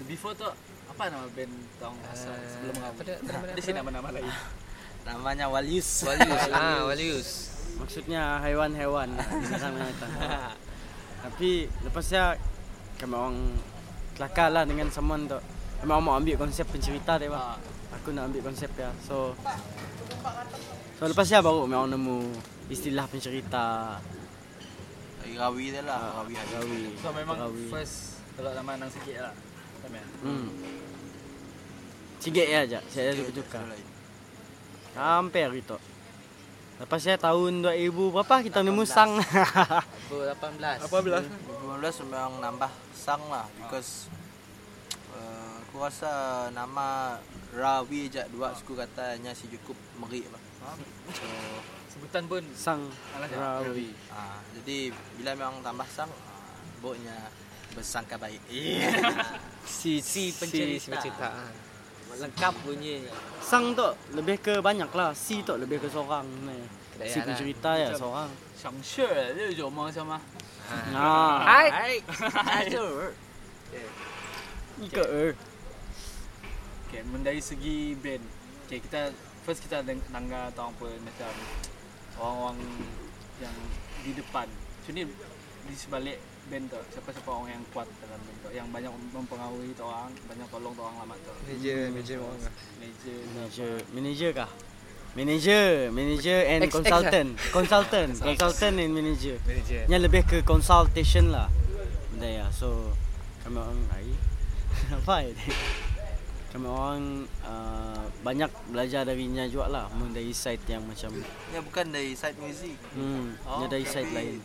Speaker 2: The before tu apa nama band orang asal sebelum Rawi?
Speaker 4: apa dia- apa nama dia?
Speaker 2: Ada sih nama-nama lain. [LAUGHS]
Speaker 3: Namanya Walius.
Speaker 4: Walius. [LAUGHS] ah, Walius.
Speaker 5: Maksudnya haiwan-haiwan lah, [LAUGHS] binatang binatang. Tapi lepasnya kami orang kelakar lah dengan someone tu. Kami orang mau ambil konsep pencerita dia
Speaker 2: Ah,
Speaker 5: bang. Aku nak ambil konsep dia. So So lepasnya baru kami orang nemu istilah pencerita
Speaker 3: Rawi dia lah, Rawi ada.
Speaker 5: Rawi.
Speaker 2: So memang
Speaker 5: Rawi.
Speaker 2: first kalau nama nang sikit lah.
Speaker 5: Hmm. Sikit ya aja. Saya ada tukar. Hampir gitu. Lepas saya tahun 2000 berapa kita nemu sang.
Speaker 6: 2018.
Speaker 3: 2015 memang nambah sang lah because uh, aku rasa nama Rawi je dua suku katanya si cukup merik lah. So,
Speaker 2: Sebutan pun
Speaker 5: sang Rawi.
Speaker 3: ah, jadi bila memang tambah sang, ah, boknya bersangka baik. [LAUGHS]
Speaker 6: si
Speaker 4: si
Speaker 6: pencerita.
Speaker 4: Si, si pencerita.
Speaker 6: Lengkap bunyinya.
Speaker 5: Sang tu lebih ke banyak lah. Si tu lebih ke seorang.
Speaker 4: Eh,
Speaker 5: si pencerita ya seorang.
Speaker 2: Sang she lah dia jomo sama. Ha.
Speaker 5: ha. [LAUGHS]
Speaker 6: Hai. Hai.
Speaker 5: Hai. Ikut.
Speaker 2: Okay. okay, mendari segi band. Okay, kita first kita tangga atau apa macam orang-orang yang di depan. Sini di sebalik band tu siapa-siapa orang yang kuat dalam band tu yang banyak mempengaruhi tu orang, banyak tolong tu orang lama tu.
Speaker 4: Meja meja orang. ah.
Speaker 2: Manager.
Speaker 5: Manager, manager kah? Manager, manager and
Speaker 4: X- X
Speaker 5: consultant. Consultant, consultant and manager.
Speaker 4: Meja.
Speaker 5: Yang lebih ke consultation lah. Benda ya. So kami orang ai. [LAUGHS] Apa ya? Kami orang uh, banyak belajar darinya juga lah. Dari side yang macam
Speaker 3: Nya bukan dari side music.
Speaker 5: hmm,
Speaker 2: Oh,
Speaker 5: dari side lain.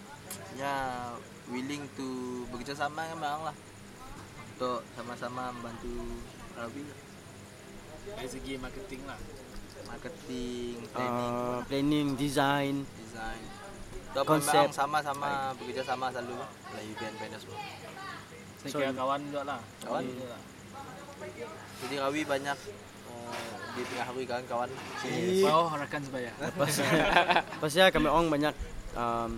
Speaker 3: Nya willing to bekerjasama dengan memang lah. Untuk sama-sama membantu lah.
Speaker 2: Dari segi marketing lah.
Speaker 3: Marketing, planning,
Speaker 5: Uh, planning, design.
Speaker 3: design. Tu apa
Speaker 5: konsep.
Speaker 3: sama-sama bekerjasama selalu lah. Like event-event dan semua.
Speaker 2: Saya
Speaker 5: So,
Speaker 2: kira kawan juga lah.
Speaker 3: Kawan?
Speaker 2: juga lah.
Speaker 3: Jadi Rawi banyak uh, di tengah hari kawan-kawan.
Speaker 5: Iya.
Speaker 2: Oh, rakan sebaya.
Speaker 5: Lepas [LAUGHS] Lepas ya kami orang banyak um,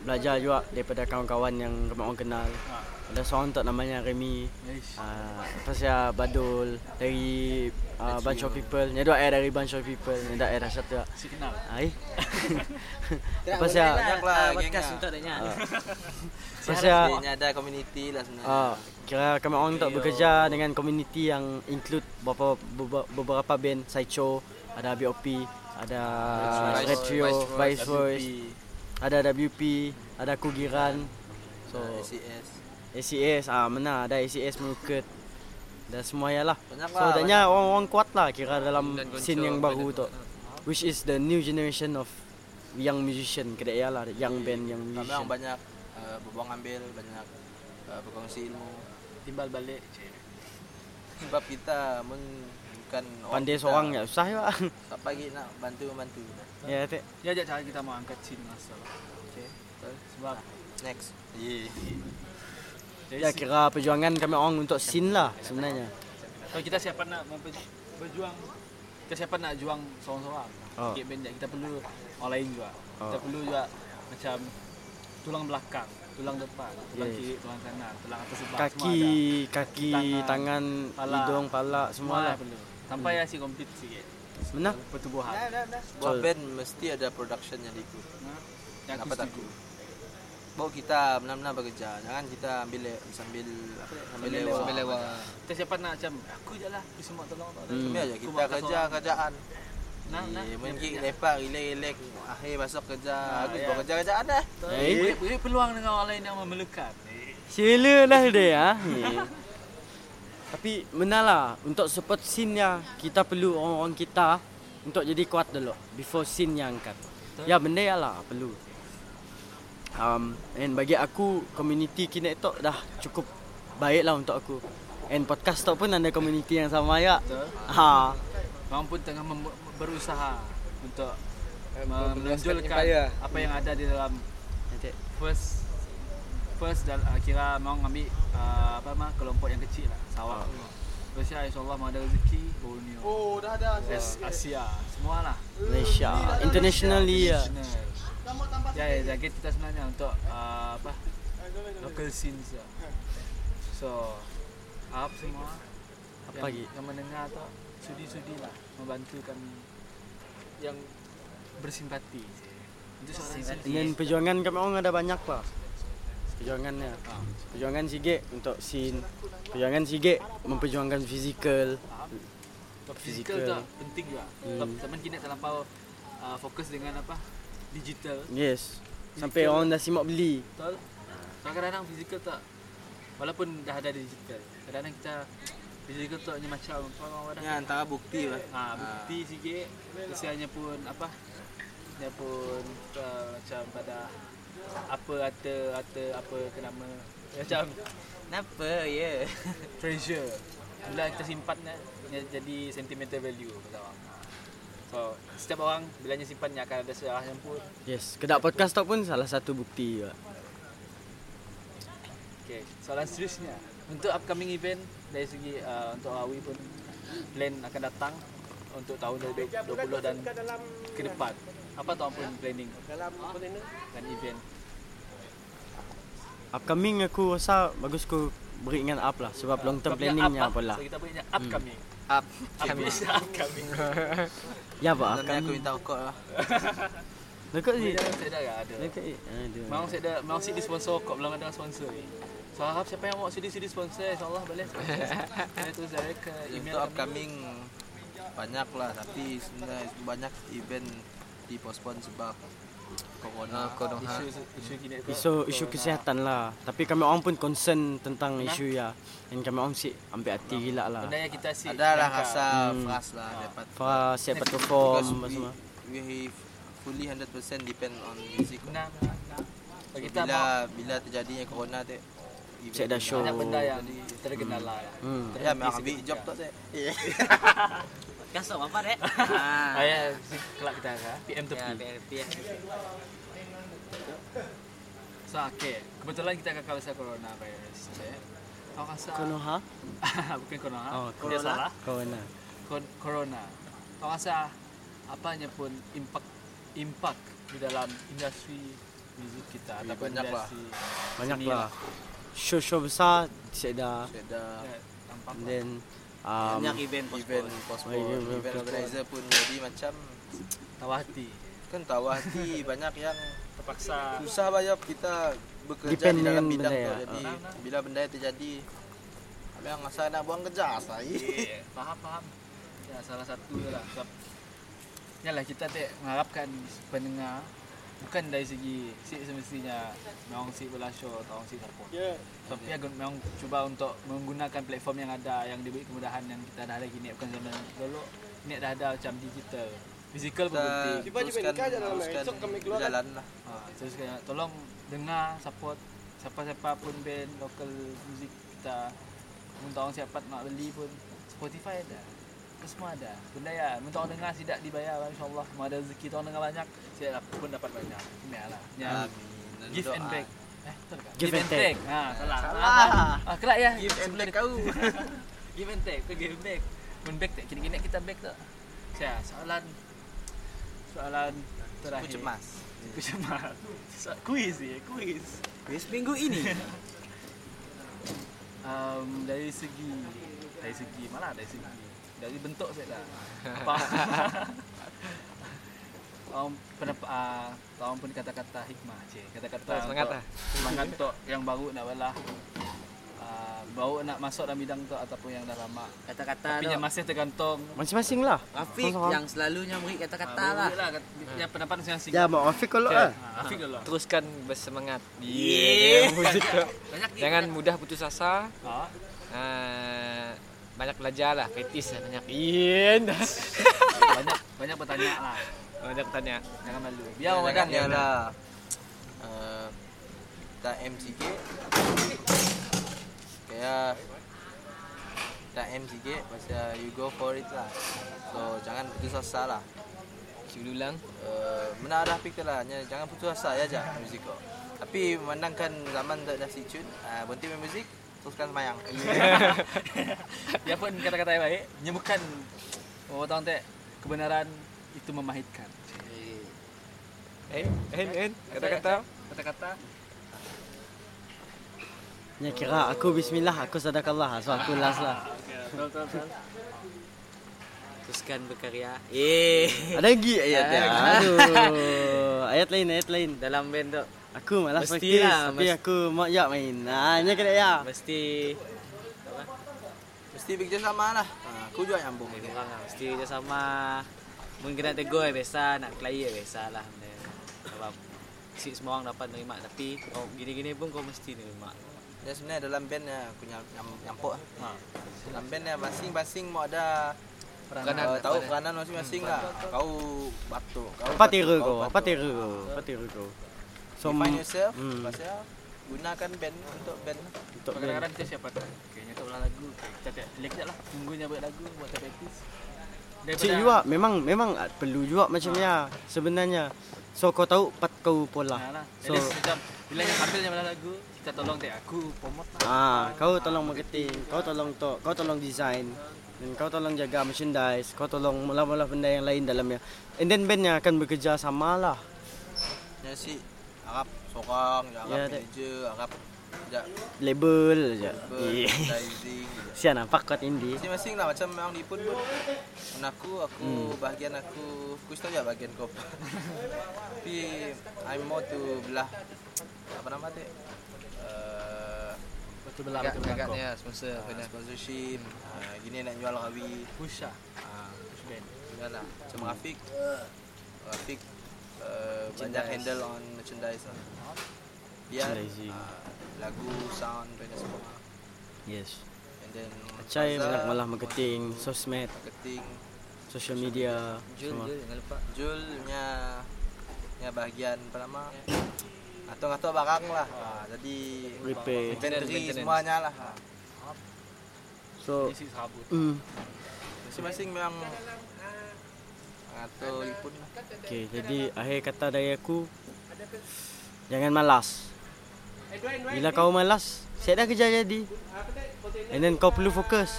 Speaker 5: belajar juga daripada kawan-kawan yang kami orang kenal.
Speaker 2: Ah.
Speaker 5: Ada seorang tu namanya Remy.
Speaker 2: Eish.
Speaker 5: Uh, lepas ya Badul dari uh, bunch of people. Ni dua air dari bunch of people. Ni dah air satu. juga.
Speaker 2: Si kenal. [LAUGHS]
Speaker 5: Ai. Lepas ya
Speaker 3: Banyak lah geng
Speaker 6: podcast untuk adanya. [LAUGHS]
Speaker 5: lepas ya
Speaker 3: Dia ada community lah sebenarnya.
Speaker 5: uh, kira kami orang tak bekerja dengan community yang include beberapa beberapa, band Sideshow, ada BOP, ada
Speaker 3: Vice-
Speaker 5: Retrio,
Speaker 3: Vice Voice,
Speaker 5: ada WP, ada Kugiran. So
Speaker 3: ACS.
Speaker 5: ACS ah mana ada ACS Merukut dan semua ya lah. So
Speaker 3: lah.
Speaker 5: adanya orang-orang kuat lah kira dalam scene yang baru tu. Which is the new generation of young musician kira ya lah young band young
Speaker 3: Kami
Speaker 5: musician.
Speaker 3: orang banyak uh, berbuang ambil, banyak uh, berkongsi ilmu.
Speaker 2: Timbal balik.
Speaker 3: Sebab kita mun bukan orang
Speaker 5: Pandai
Speaker 3: kita,
Speaker 5: seorang ya susah ya.
Speaker 3: Tak pagi nak bantu membantu.
Speaker 5: ya tak.
Speaker 2: Dia ajak cara kita mau angkat scene masa.
Speaker 3: Okay.
Speaker 2: Sebab
Speaker 3: Next. Yeah.
Speaker 5: Ya kira perjuangan kami orang untuk scene lah sebenarnya.
Speaker 2: kalau kita siapa nak berjuang kita siapa nak juang seorang-seorang.
Speaker 5: Oh.
Speaker 2: Sikit band kita perlu orang lain juga. Kita
Speaker 5: Oh.
Speaker 2: perlu juga macam tulang belakang, tulang depan, tulang
Speaker 5: Yes.
Speaker 2: kiri, tulang kanan, tulang atas sebelah
Speaker 5: Kaki, kaki,
Speaker 2: Tangan,
Speaker 5: tangan,
Speaker 2: pala.
Speaker 5: hidung, pala
Speaker 2: semua,
Speaker 5: semua
Speaker 2: semua
Speaker 5: lah.
Speaker 2: perlu. Sampai hmm. asyik komplit sikit
Speaker 5: Benar?
Speaker 2: pertubuhan.
Speaker 3: Buat
Speaker 5: Betul.
Speaker 3: band mesti ada production yang diikut.
Speaker 2: Yang aku
Speaker 3: Kenapa tak
Speaker 2: setuju.
Speaker 3: Bawa kita benar-benar bekerja. Jangan kita ambil sambil apa dia, sambil lewa.
Speaker 4: Sambil lewat.
Speaker 2: Kita siapa nak macam aku je lah, aku semua tolong.
Speaker 5: Hmm.
Speaker 3: Kami aja kita
Speaker 2: buat
Speaker 3: kerja
Speaker 2: seorang.
Speaker 3: kerjaan.
Speaker 2: Nah, nah.
Speaker 3: Mungkin lepak, relax-relax. Akhir masuk kerja. Aku
Speaker 2: ya.
Speaker 3: buat kerja kerjaan dah.
Speaker 5: Eh?
Speaker 2: Beri, beri peluang dengan orang lain yang memerlukan.
Speaker 5: Sila lah dia ah. [LAUGHS] Tapi benar lah untuk support scene ya kita perlu orang-orang kita untuk jadi kuat dulu before scene yang angkat. Ya benda ya lah perlu. Um, and bagi aku community kini tu dah cukup baik lah untuk aku. And podcast tu pun ada community yang sama ya.
Speaker 2: Betul.
Speaker 5: Ha.
Speaker 2: Orang pun tengah mem- berusaha untuk
Speaker 3: Eh,
Speaker 2: menonjolkan apa yang ada di dalam
Speaker 5: Nanti.
Speaker 2: first first dal- uh, kira mau ambil uh, apa mah kelompok yang kecil lah Sarawak. Terus ya insyaallah mau ada rezeki Borneo. Oh, dah ada Asia. Asia. Semua lah.
Speaker 5: Malaysia internationally ya.
Speaker 2: International. Ya, ya, target kita sebenarnya untuk uh, apa? Local scenes ya. So, harap semua
Speaker 5: Apa
Speaker 2: yang,
Speaker 5: lagi?
Speaker 2: yang mendengar tu sudi-sudi lah membantu kami yang bersimpati. Seorang
Speaker 5: Dan perjuangan kami orang ada banyak lah. Perjuangannya. Perjuangan sikit untuk scene. Perjuangan sikit memperjuangkan fizikal.
Speaker 2: Fizikal tu penting juga. Hmm. Teman kita terlampau uh, fokus dengan apa? Digital.
Speaker 5: Yes. Sampai orang dah simak beli.
Speaker 2: Betul. So, kadang-kadang fizikal tak walaupun dah ada digital. Kadang-kadang kita fizikal tu hanya macam orang dah
Speaker 3: Ya antara bukti lah.
Speaker 2: ha, bukti sikit. Usianya pun apa? Dia pun uh, macam pada apa kata kata apa ke nama macam
Speaker 6: Kenapa? Ya. [LAUGHS]
Speaker 2: treasure. Bila kita simpan dia, dia jadi sentimental value kata orang. So, setiap orang bilanya simpan dia akan ada sejarahnya pun.
Speaker 5: Yes. Kedak podcast tu pun salah satu bukti juga.
Speaker 2: Okay, soalan seterusnya. Untuk upcoming event dari segi uh, untuk Awi pun plan akan datang untuk tahun 2020 dan ke depan. Apa tu pun planning dan event.
Speaker 5: Upcoming aku rasa bagus ku beri dengan up lah sebab long term
Speaker 2: Kau
Speaker 5: planningnya
Speaker 2: up,
Speaker 5: apa lah.
Speaker 2: So kita punya upcoming.
Speaker 3: Up.
Speaker 2: Upcoming. upcoming. [LAUGHS] [LAUGHS]
Speaker 5: Ya apa
Speaker 3: Sebenarnya aku minta rokok lah. [LAUGHS]
Speaker 5: Dekat ni.
Speaker 2: Saya dah ada.
Speaker 5: Dekat ni. Aduh.
Speaker 2: Mau saya dah mau sidi sponsor kok belum ada sponsor ni. So harap siapa yang mau sidi-sidi sponsor insyaallah boleh. Saya terus direct ke email
Speaker 3: upcoming banyak lah tapi sebenarnya banyak event dipospon sebab corona.
Speaker 2: Isu isu gini tu.
Speaker 5: Isu isu kesihatan lah. Tapi kami orang pun concern tentang isu ya. Dan kami orang sih ambil hati gila lah.
Speaker 2: Benda yang kita si
Speaker 3: Ada lah rasa
Speaker 5: Hmm.
Speaker 3: fras lah dapat.
Speaker 5: Fa siap [LAUGHS]
Speaker 3: Because
Speaker 5: perform
Speaker 3: we,
Speaker 5: semua.
Speaker 3: we fully 100% depend on music.
Speaker 2: Benar, benar, benar.
Speaker 3: So,
Speaker 2: kita
Speaker 3: bila bila terjadinya corona tu
Speaker 5: Cek dah show.
Speaker 2: banyak benda yang terkenal lah.
Speaker 5: Hmm.
Speaker 3: Ya, memang ambil job tu tu. [LAUGHS]
Speaker 6: Kasut apa dek? [LAUGHS]
Speaker 2: Ah, ya, kelak kita kan. PM
Speaker 6: Ya,
Speaker 2: tepi.
Speaker 6: Ya.
Speaker 2: So, okay. Kebetulan kita akan kawasan corona virus. Okay. Kau rasa
Speaker 5: Konoha? [LAUGHS]
Speaker 2: bukan corona.
Speaker 5: Oh,
Speaker 2: Dia
Speaker 5: corona.
Speaker 2: salah.
Speaker 5: Corona.
Speaker 2: Kon- corona. Kau rasa apanya pun impak impak di dalam industri muzik kita
Speaker 3: Ya,
Speaker 2: ataupun
Speaker 3: banyak lah.
Speaker 5: Banyak lah. Show-show besar siap dah.
Speaker 3: Ada
Speaker 2: Ya, tampak
Speaker 5: And
Speaker 2: lah.
Speaker 5: Um,
Speaker 6: Banyak event postpone.
Speaker 3: event postpone,
Speaker 5: Oh, event
Speaker 3: event organizer pun jadi macam
Speaker 2: tawa hati.
Speaker 3: kan tahu hati [LAUGHS] banyak yang
Speaker 2: Terpaksa
Speaker 3: susah banyak kita bekerja
Speaker 5: Depend
Speaker 3: di dalam
Speaker 5: dengan
Speaker 3: bidang
Speaker 5: benda
Speaker 3: tu
Speaker 5: ya.
Speaker 3: jadi
Speaker 2: Ah.
Speaker 3: bila benda itu terjadi yang masa nak buang kerja saya
Speaker 2: Yeah, faham faham. Ya salah satu lah sebab Yalah kita tak mengharapkan pendengar bukan dari segi si semestinya memang si belasyo atau si apa. Ya. Tapi yeah. memang cuba untuk menggunakan platform yang ada yang diberi kemudahan yang kita dah ada gini bukan zaman dulu ni dah ada macam digital. Physical pun penting.
Speaker 3: jalan lah
Speaker 2: Ha, terus kena tolong dengar support siapa-siapa pun band local music kita Minta orang siapa nak beli pun Spotify ada semua ada. Benda ya Minta orang dengar tidak dibayar InsyaAllah. Mau ada rezeki orang dengar banyak Saya pun dapat banyak. Ini lah. Ya.
Speaker 3: Amin.
Speaker 2: Give and back Eh kan?
Speaker 5: Give and take.
Speaker 2: Ha, salah.
Speaker 3: Salah.
Speaker 2: Ah, kelak ya.
Speaker 3: Give and back kau. [LAUGHS]
Speaker 2: Give and take. Give and back Pun back tak? Kini-kini kita back tak? Saya soalan. Soalan terakhir.
Speaker 3: Aku cemas.
Speaker 2: Aku cemas. So, Quiz ni Quiz.
Speaker 6: Kuis minggu ini. [LAUGHS]
Speaker 2: um, dari segi dari segi mana dari segi dari bentuk saya dah [LAUGHS] apa [LAUGHS] um, pendapat uh, tahun pun kata-kata hikmah cik kata-kata
Speaker 4: Semangat
Speaker 2: untuk-
Speaker 4: lah.
Speaker 2: semangat untuk yang baru nak balah uh, baru nak masuk dalam bidang tu ataupun yang dah lama
Speaker 6: Kata-kata
Speaker 2: tapi
Speaker 6: tu.
Speaker 2: yang masih tergantung
Speaker 5: masing-masing lah.
Speaker 6: Rafiq
Speaker 5: Faham.
Speaker 6: yang selalunya beri kata-kata
Speaker 2: Ah,
Speaker 6: lah.
Speaker 2: lah kat- yang pendapat masing-masing
Speaker 5: Ya, mak Afiq kalau
Speaker 2: Okay.
Speaker 5: ah.
Speaker 2: Ha, Afiq dulu.
Speaker 4: teruskan bersemangat.
Speaker 6: Yeah. Banyak ni.
Speaker 4: Jangan mudah putus asa.
Speaker 2: Ha.
Speaker 4: Uh, banyak belajar lah, kritis lah banyak. Ian. [LAUGHS]
Speaker 2: Banyak banyak bertanya lah.
Speaker 4: banyak tanya.
Speaker 2: Jangan malu. Biar orang madan
Speaker 3: ya lah. Uh, tak M sikit. Kayak tak M sikit pasal you go for it lah. So jangan putus asa lah.
Speaker 4: Cuba ulang.
Speaker 3: Uh, mana ada fikir lah. Jangan putus asa ya je muzik kau. Tapi memandangkan zaman tak dah sicut, uh, berhenti main muzik, teruskan semayang. [LAUGHS] [LAUGHS]
Speaker 2: Dia pun kata-kata yang baik menyebutkan oh tahu tak kebenaran itu memahitkan.
Speaker 4: Eh, en, en, kata-kata.
Speaker 2: Kata-kata
Speaker 5: Ya kira aku bismillah, aku sadakallah. So aku last lah. [LAUGHS]
Speaker 6: Teruskan berkarya. Eh.
Speaker 5: Ada lagi ayat dia. Aduh. Ayat lain, ayat lain.
Speaker 6: Dalam band tu
Speaker 5: Aku malas
Speaker 6: Mesti
Speaker 5: praktis,
Speaker 6: lah,
Speaker 5: tapi
Speaker 6: mesti.
Speaker 5: aku mak ya main. Nah, nya kena ya.
Speaker 6: mesti
Speaker 3: Mesti bekerjasama lah. Uh, aku juga nyambung.
Speaker 6: Orang lah mesti kerja sama. Mungkin nak tegur ya biasa, nak ya biasa lah. benda. Sebab si semua orang dapat nerima tapi kau gini-gini pun kau mesti nerima.
Speaker 3: Ya sebenarnya dalam band ya aku nyam, nyam, nyampuk lah. Ha. Dalam band ya masing-masing mau ada
Speaker 4: Peranan,
Speaker 3: uh, tahu
Speaker 4: peranan.
Speaker 3: masing-masing lah. Kau batuk, kau
Speaker 5: Apa
Speaker 3: batuk, kau
Speaker 5: kau? Apa
Speaker 3: batuk.
Speaker 5: kau? Apa tira kau? So,
Speaker 3: Define yourself,
Speaker 5: Hmm.
Speaker 3: pasal gunakan band untuk band.
Speaker 5: untuk band.
Speaker 2: Kadang-kadang kita siapa tu? Kayaknya tak ulang lagu. Okay, kita tak relax lah. Tunggunya buat lagu, buat tak practice.
Speaker 5: Cik juga memang memang ah, perlu juga macam ya sebenarnya. So kau tahu pat kau pola.
Speaker 2: Nah, lah.
Speaker 5: So
Speaker 2: So, macam bila yang ambil yang lagu, kita tolong tak aku promote lah.
Speaker 5: ah kau tolong marketing, kau tolong to, kau tolong design dan kau tolong jaga merchandise, kau tolong mula-mula benda yang lain dalamnya. And then bandnya akan bekerja sama lah.
Speaker 3: Ya si Arab seorang, ya, Arab
Speaker 5: Ya,
Speaker 3: yeah, manager, Arab ya,
Speaker 5: Label aja.
Speaker 3: label, advertising. gitu. [LAUGHS]
Speaker 5: Sian nampak kuat indie.
Speaker 3: Masing-masing lah macam yang di pun pun. Aku, aku
Speaker 5: Hmm.
Speaker 3: bahagian aku, aku tahu ya bahagian kau. [LAUGHS] Tapi I'm more to belah apa nama tu? Uh,
Speaker 2: Betul belah,
Speaker 4: Agak,
Speaker 2: betul belah kau.
Speaker 4: agaknya sponsor
Speaker 3: uh,
Speaker 4: benar.
Speaker 3: sponsorship, uh, gini nak jual rawi.
Speaker 2: Push lah.
Speaker 3: Uh,
Speaker 2: Push band.
Speaker 3: Jual lah. Macam Rafiq. Rafiq uh, banyak handle on merchandise lah. Biar uh, lagu, sound, dan semua.
Speaker 5: Yes.
Speaker 3: And then
Speaker 5: Acai
Speaker 3: Fazal,
Speaker 5: banyak malah marketing, sosmed,
Speaker 3: marketing.
Speaker 5: social media,
Speaker 4: Jul,
Speaker 5: semua.
Speaker 4: Jul, jangan lupa.
Speaker 3: Jul nya nya bahagian apa nama? Atur-atur barang lah. Ha, jadi
Speaker 5: Repair.
Speaker 3: inventory semuanya lah. Ha.
Speaker 5: So,
Speaker 2: Isi sabut.
Speaker 5: mm,
Speaker 3: Masing-masing memang lipun lah.
Speaker 5: okay, jadi akhir kata dari aku, jangan malas. Bila kau malas, saya dah kerja jadi. And then kau perlu fokus.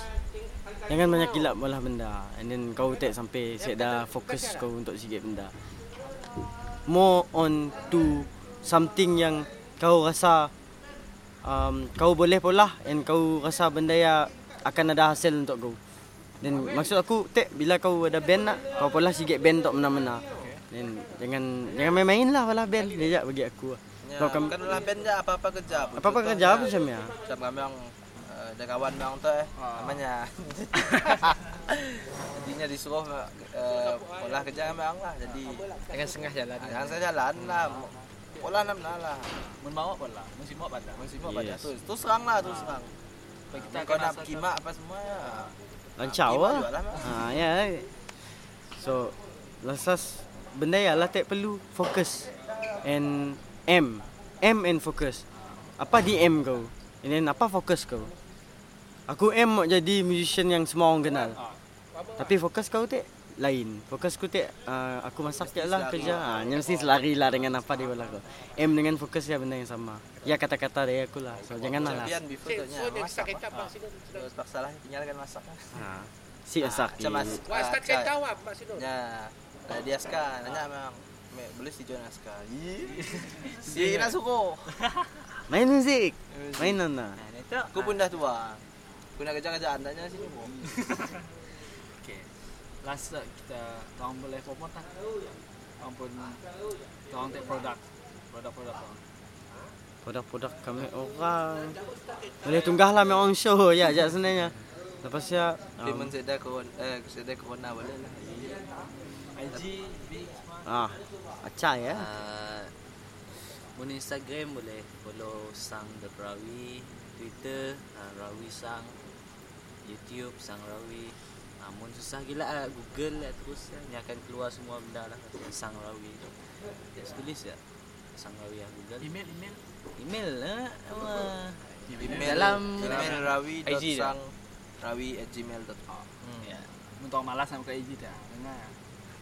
Speaker 5: Jangan banyak gilap malah benda. And then kau take sampai saya dah fokus kau untuk sikit benda. More on to something yang kau rasa um, kau boleh pola and kau rasa benda yang akan ada hasil untuk kau. Dan maksud aku tek bila kau ada band nak kau pola sikit band untuk mana-mana. Dan jangan jangan main-main lah wala band dia bagi aku. lah.
Speaker 3: Ya,
Speaker 5: Kau
Speaker 3: kan lah band je apa-apa kerja.
Speaker 5: Apa-apa kerja apa macam ya?
Speaker 3: Macam kami yang uh, ada kawan memang tu eh. Namanya. [LAUGHS] Jadinya disuruh uh, pola kerja memang lah. Jadi
Speaker 4: Jangan setengah jalan.
Speaker 3: jangan saya jalan lah. Pola nak lah.
Speaker 2: Mun bawa pun lah. Mun simok pada.
Speaker 3: Mau
Speaker 5: Yes.
Speaker 3: pada tu. Tu serang lah, tu serang.
Speaker 2: Kita
Speaker 3: kau nak
Speaker 2: asalkan-
Speaker 3: kimak apa semua ya. Kimak
Speaker 5: lah. Ha ya. So lasas benda ya lah tak perlu fokus and M M and fokus. Apa di M kau? Ini apa fokus kau? Aku M mau jadi musician yang semua orang kenal. Tapi fokus kau tak lain. Fokus ku tak uh, aku masak je lah kerja. Ha, yang mesti selari lah dengan apa di bola kau. M dengan fokus ya benda yang sama. Ya kata-kata dari aku lah. So jangan malas.
Speaker 3: Champion before tu nya masak. lah. Terus paksa lah tinggalkan masak. lah.
Speaker 5: Ha. Si masak.
Speaker 3: Macam mas.
Speaker 7: Wah, start kan tahu apa sini.
Speaker 3: Ya. Dia Aska nanya memang "Me, boleh si John Aska. Si nak suruh.
Speaker 5: Main musik. Mainan lah.
Speaker 3: Aku pun dah tua. Aku nak kerja-kerjaan tanya sini. [LAUGHS]
Speaker 2: Last lah kita tolong boleh promote lah. Tolong pun tolong take produk. Produk-produk tolong.
Speaker 5: Produk-produk kami orang Boleh tunggah lah memang show ya je sebenarnya Lepas ya um,
Speaker 3: mun sedar corona eh sedar corona boleh lah.
Speaker 2: IG,
Speaker 5: ah, Acah ya
Speaker 6: Uh, Mun Instagram boleh follow Sang The Rawi, Twitter uh, Rawi Sang, YouTube Sang Rawi. Namun susah gila lah Google lah terus ya. Ni akan keluar semua benda lah Sang Rawi tu. Just tulis ya. Sang Rawi lah Google.
Speaker 2: Email email.
Speaker 6: Email lah. Uh,
Speaker 3: Email
Speaker 6: Dalam-
Speaker 3: email rawi
Speaker 4: IG
Speaker 3: sang rawi at gmail.com.
Speaker 6: hmm. ya.
Speaker 2: Untuk malas nak buka IG dah. Dengar.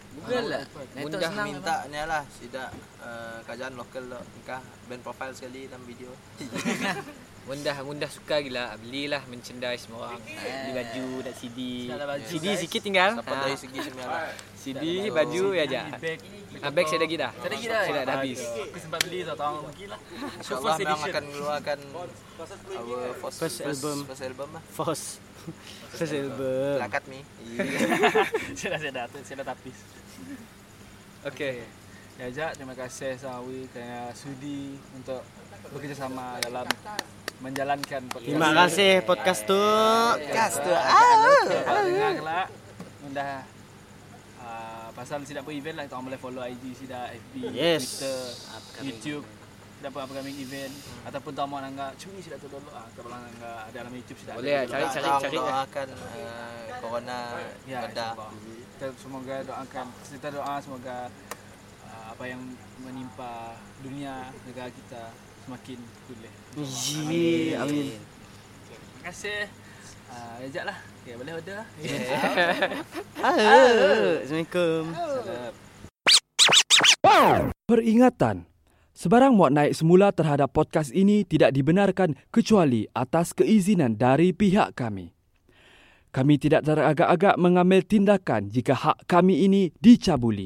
Speaker 6: Google lah.
Speaker 3: Mudah minta ni lah sidak uh, kerajaan lokal lo nikah band profile sekali dalam video. [LAUGHS]
Speaker 4: Mundah mundah suka gila. Belilah merchandise semua orang. Beli baju dan CD.
Speaker 2: Baju,
Speaker 4: CD
Speaker 2: guys.
Speaker 4: sikit tinggal.
Speaker 3: Siapa
Speaker 4: Ha,
Speaker 3: dari segi sembilan.
Speaker 4: CD, baju ya aja. Ah, bag saya dah gila.
Speaker 2: Saya dah gila.
Speaker 4: Saya dah dah habis.
Speaker 2: Aku sempat beli tau tahun pergi lah.
Speaker 3: Insyaallah
Speaker 2: First
Speaker 3: memang
Speaker 2: edition.
Speaker 3: akan mengeluarkan our first,
Speaker 5: First album.
Speaker 3: First album lah.
Speaker 5: Force. First album.
Speaker 3: Lakat mi. [LAUGHS]
Speaker 2: saya dah saya dah saya dah tapis.
Speaker 4: Okey.
Speaker 2: Ya Jack, terima kasih Sawi kerana sudi untuk bekerjasama dalam menjalankan podcast.
Speaker 5: Terima kasih podcast tu.
Speaker 3: Podcast tu.
Speaker 2: Dengar kelak mudah uh, pasal tidak pun event lah kita orang boleh follow IG sida FB,
Speaker 5: Yes.
Speaker 2: Twitter,
Speaker 6: Upcoming.
Speaker 2: YouTube dapat upcoming event ataupun tamu nangga curi sida tu dulu ah kalau nangga ada dalam YouTube sida
Speaker 4: Boleh lah, cari cari cari. lah.
Speaker 3: doakan uh, corona
Speaker 2: Ya,
Speaker 3: reda.
Speaker 2: insyaAllah. Kita semoga doakan, kita doa semoga uh, apa yang menimpa dunia negara kita semakin pulih.
Speaker 5: Yi, amin.
Speaker 2: Terima kasih. Uh, Ejak lah. Okay, boleh order. [LAUGHS]
Speaker 5: Halo. Assalamualaikum.
Speaker 2: Salam.
Speaker 1: Peringatan. Sebarang muat naik semula terhadap podcast ini tidak dibenarkan kecuali atas keizinan dari pihak kami. Kami tidak teragak-agak mengambil tindakan jika hak kami ini dicabuli.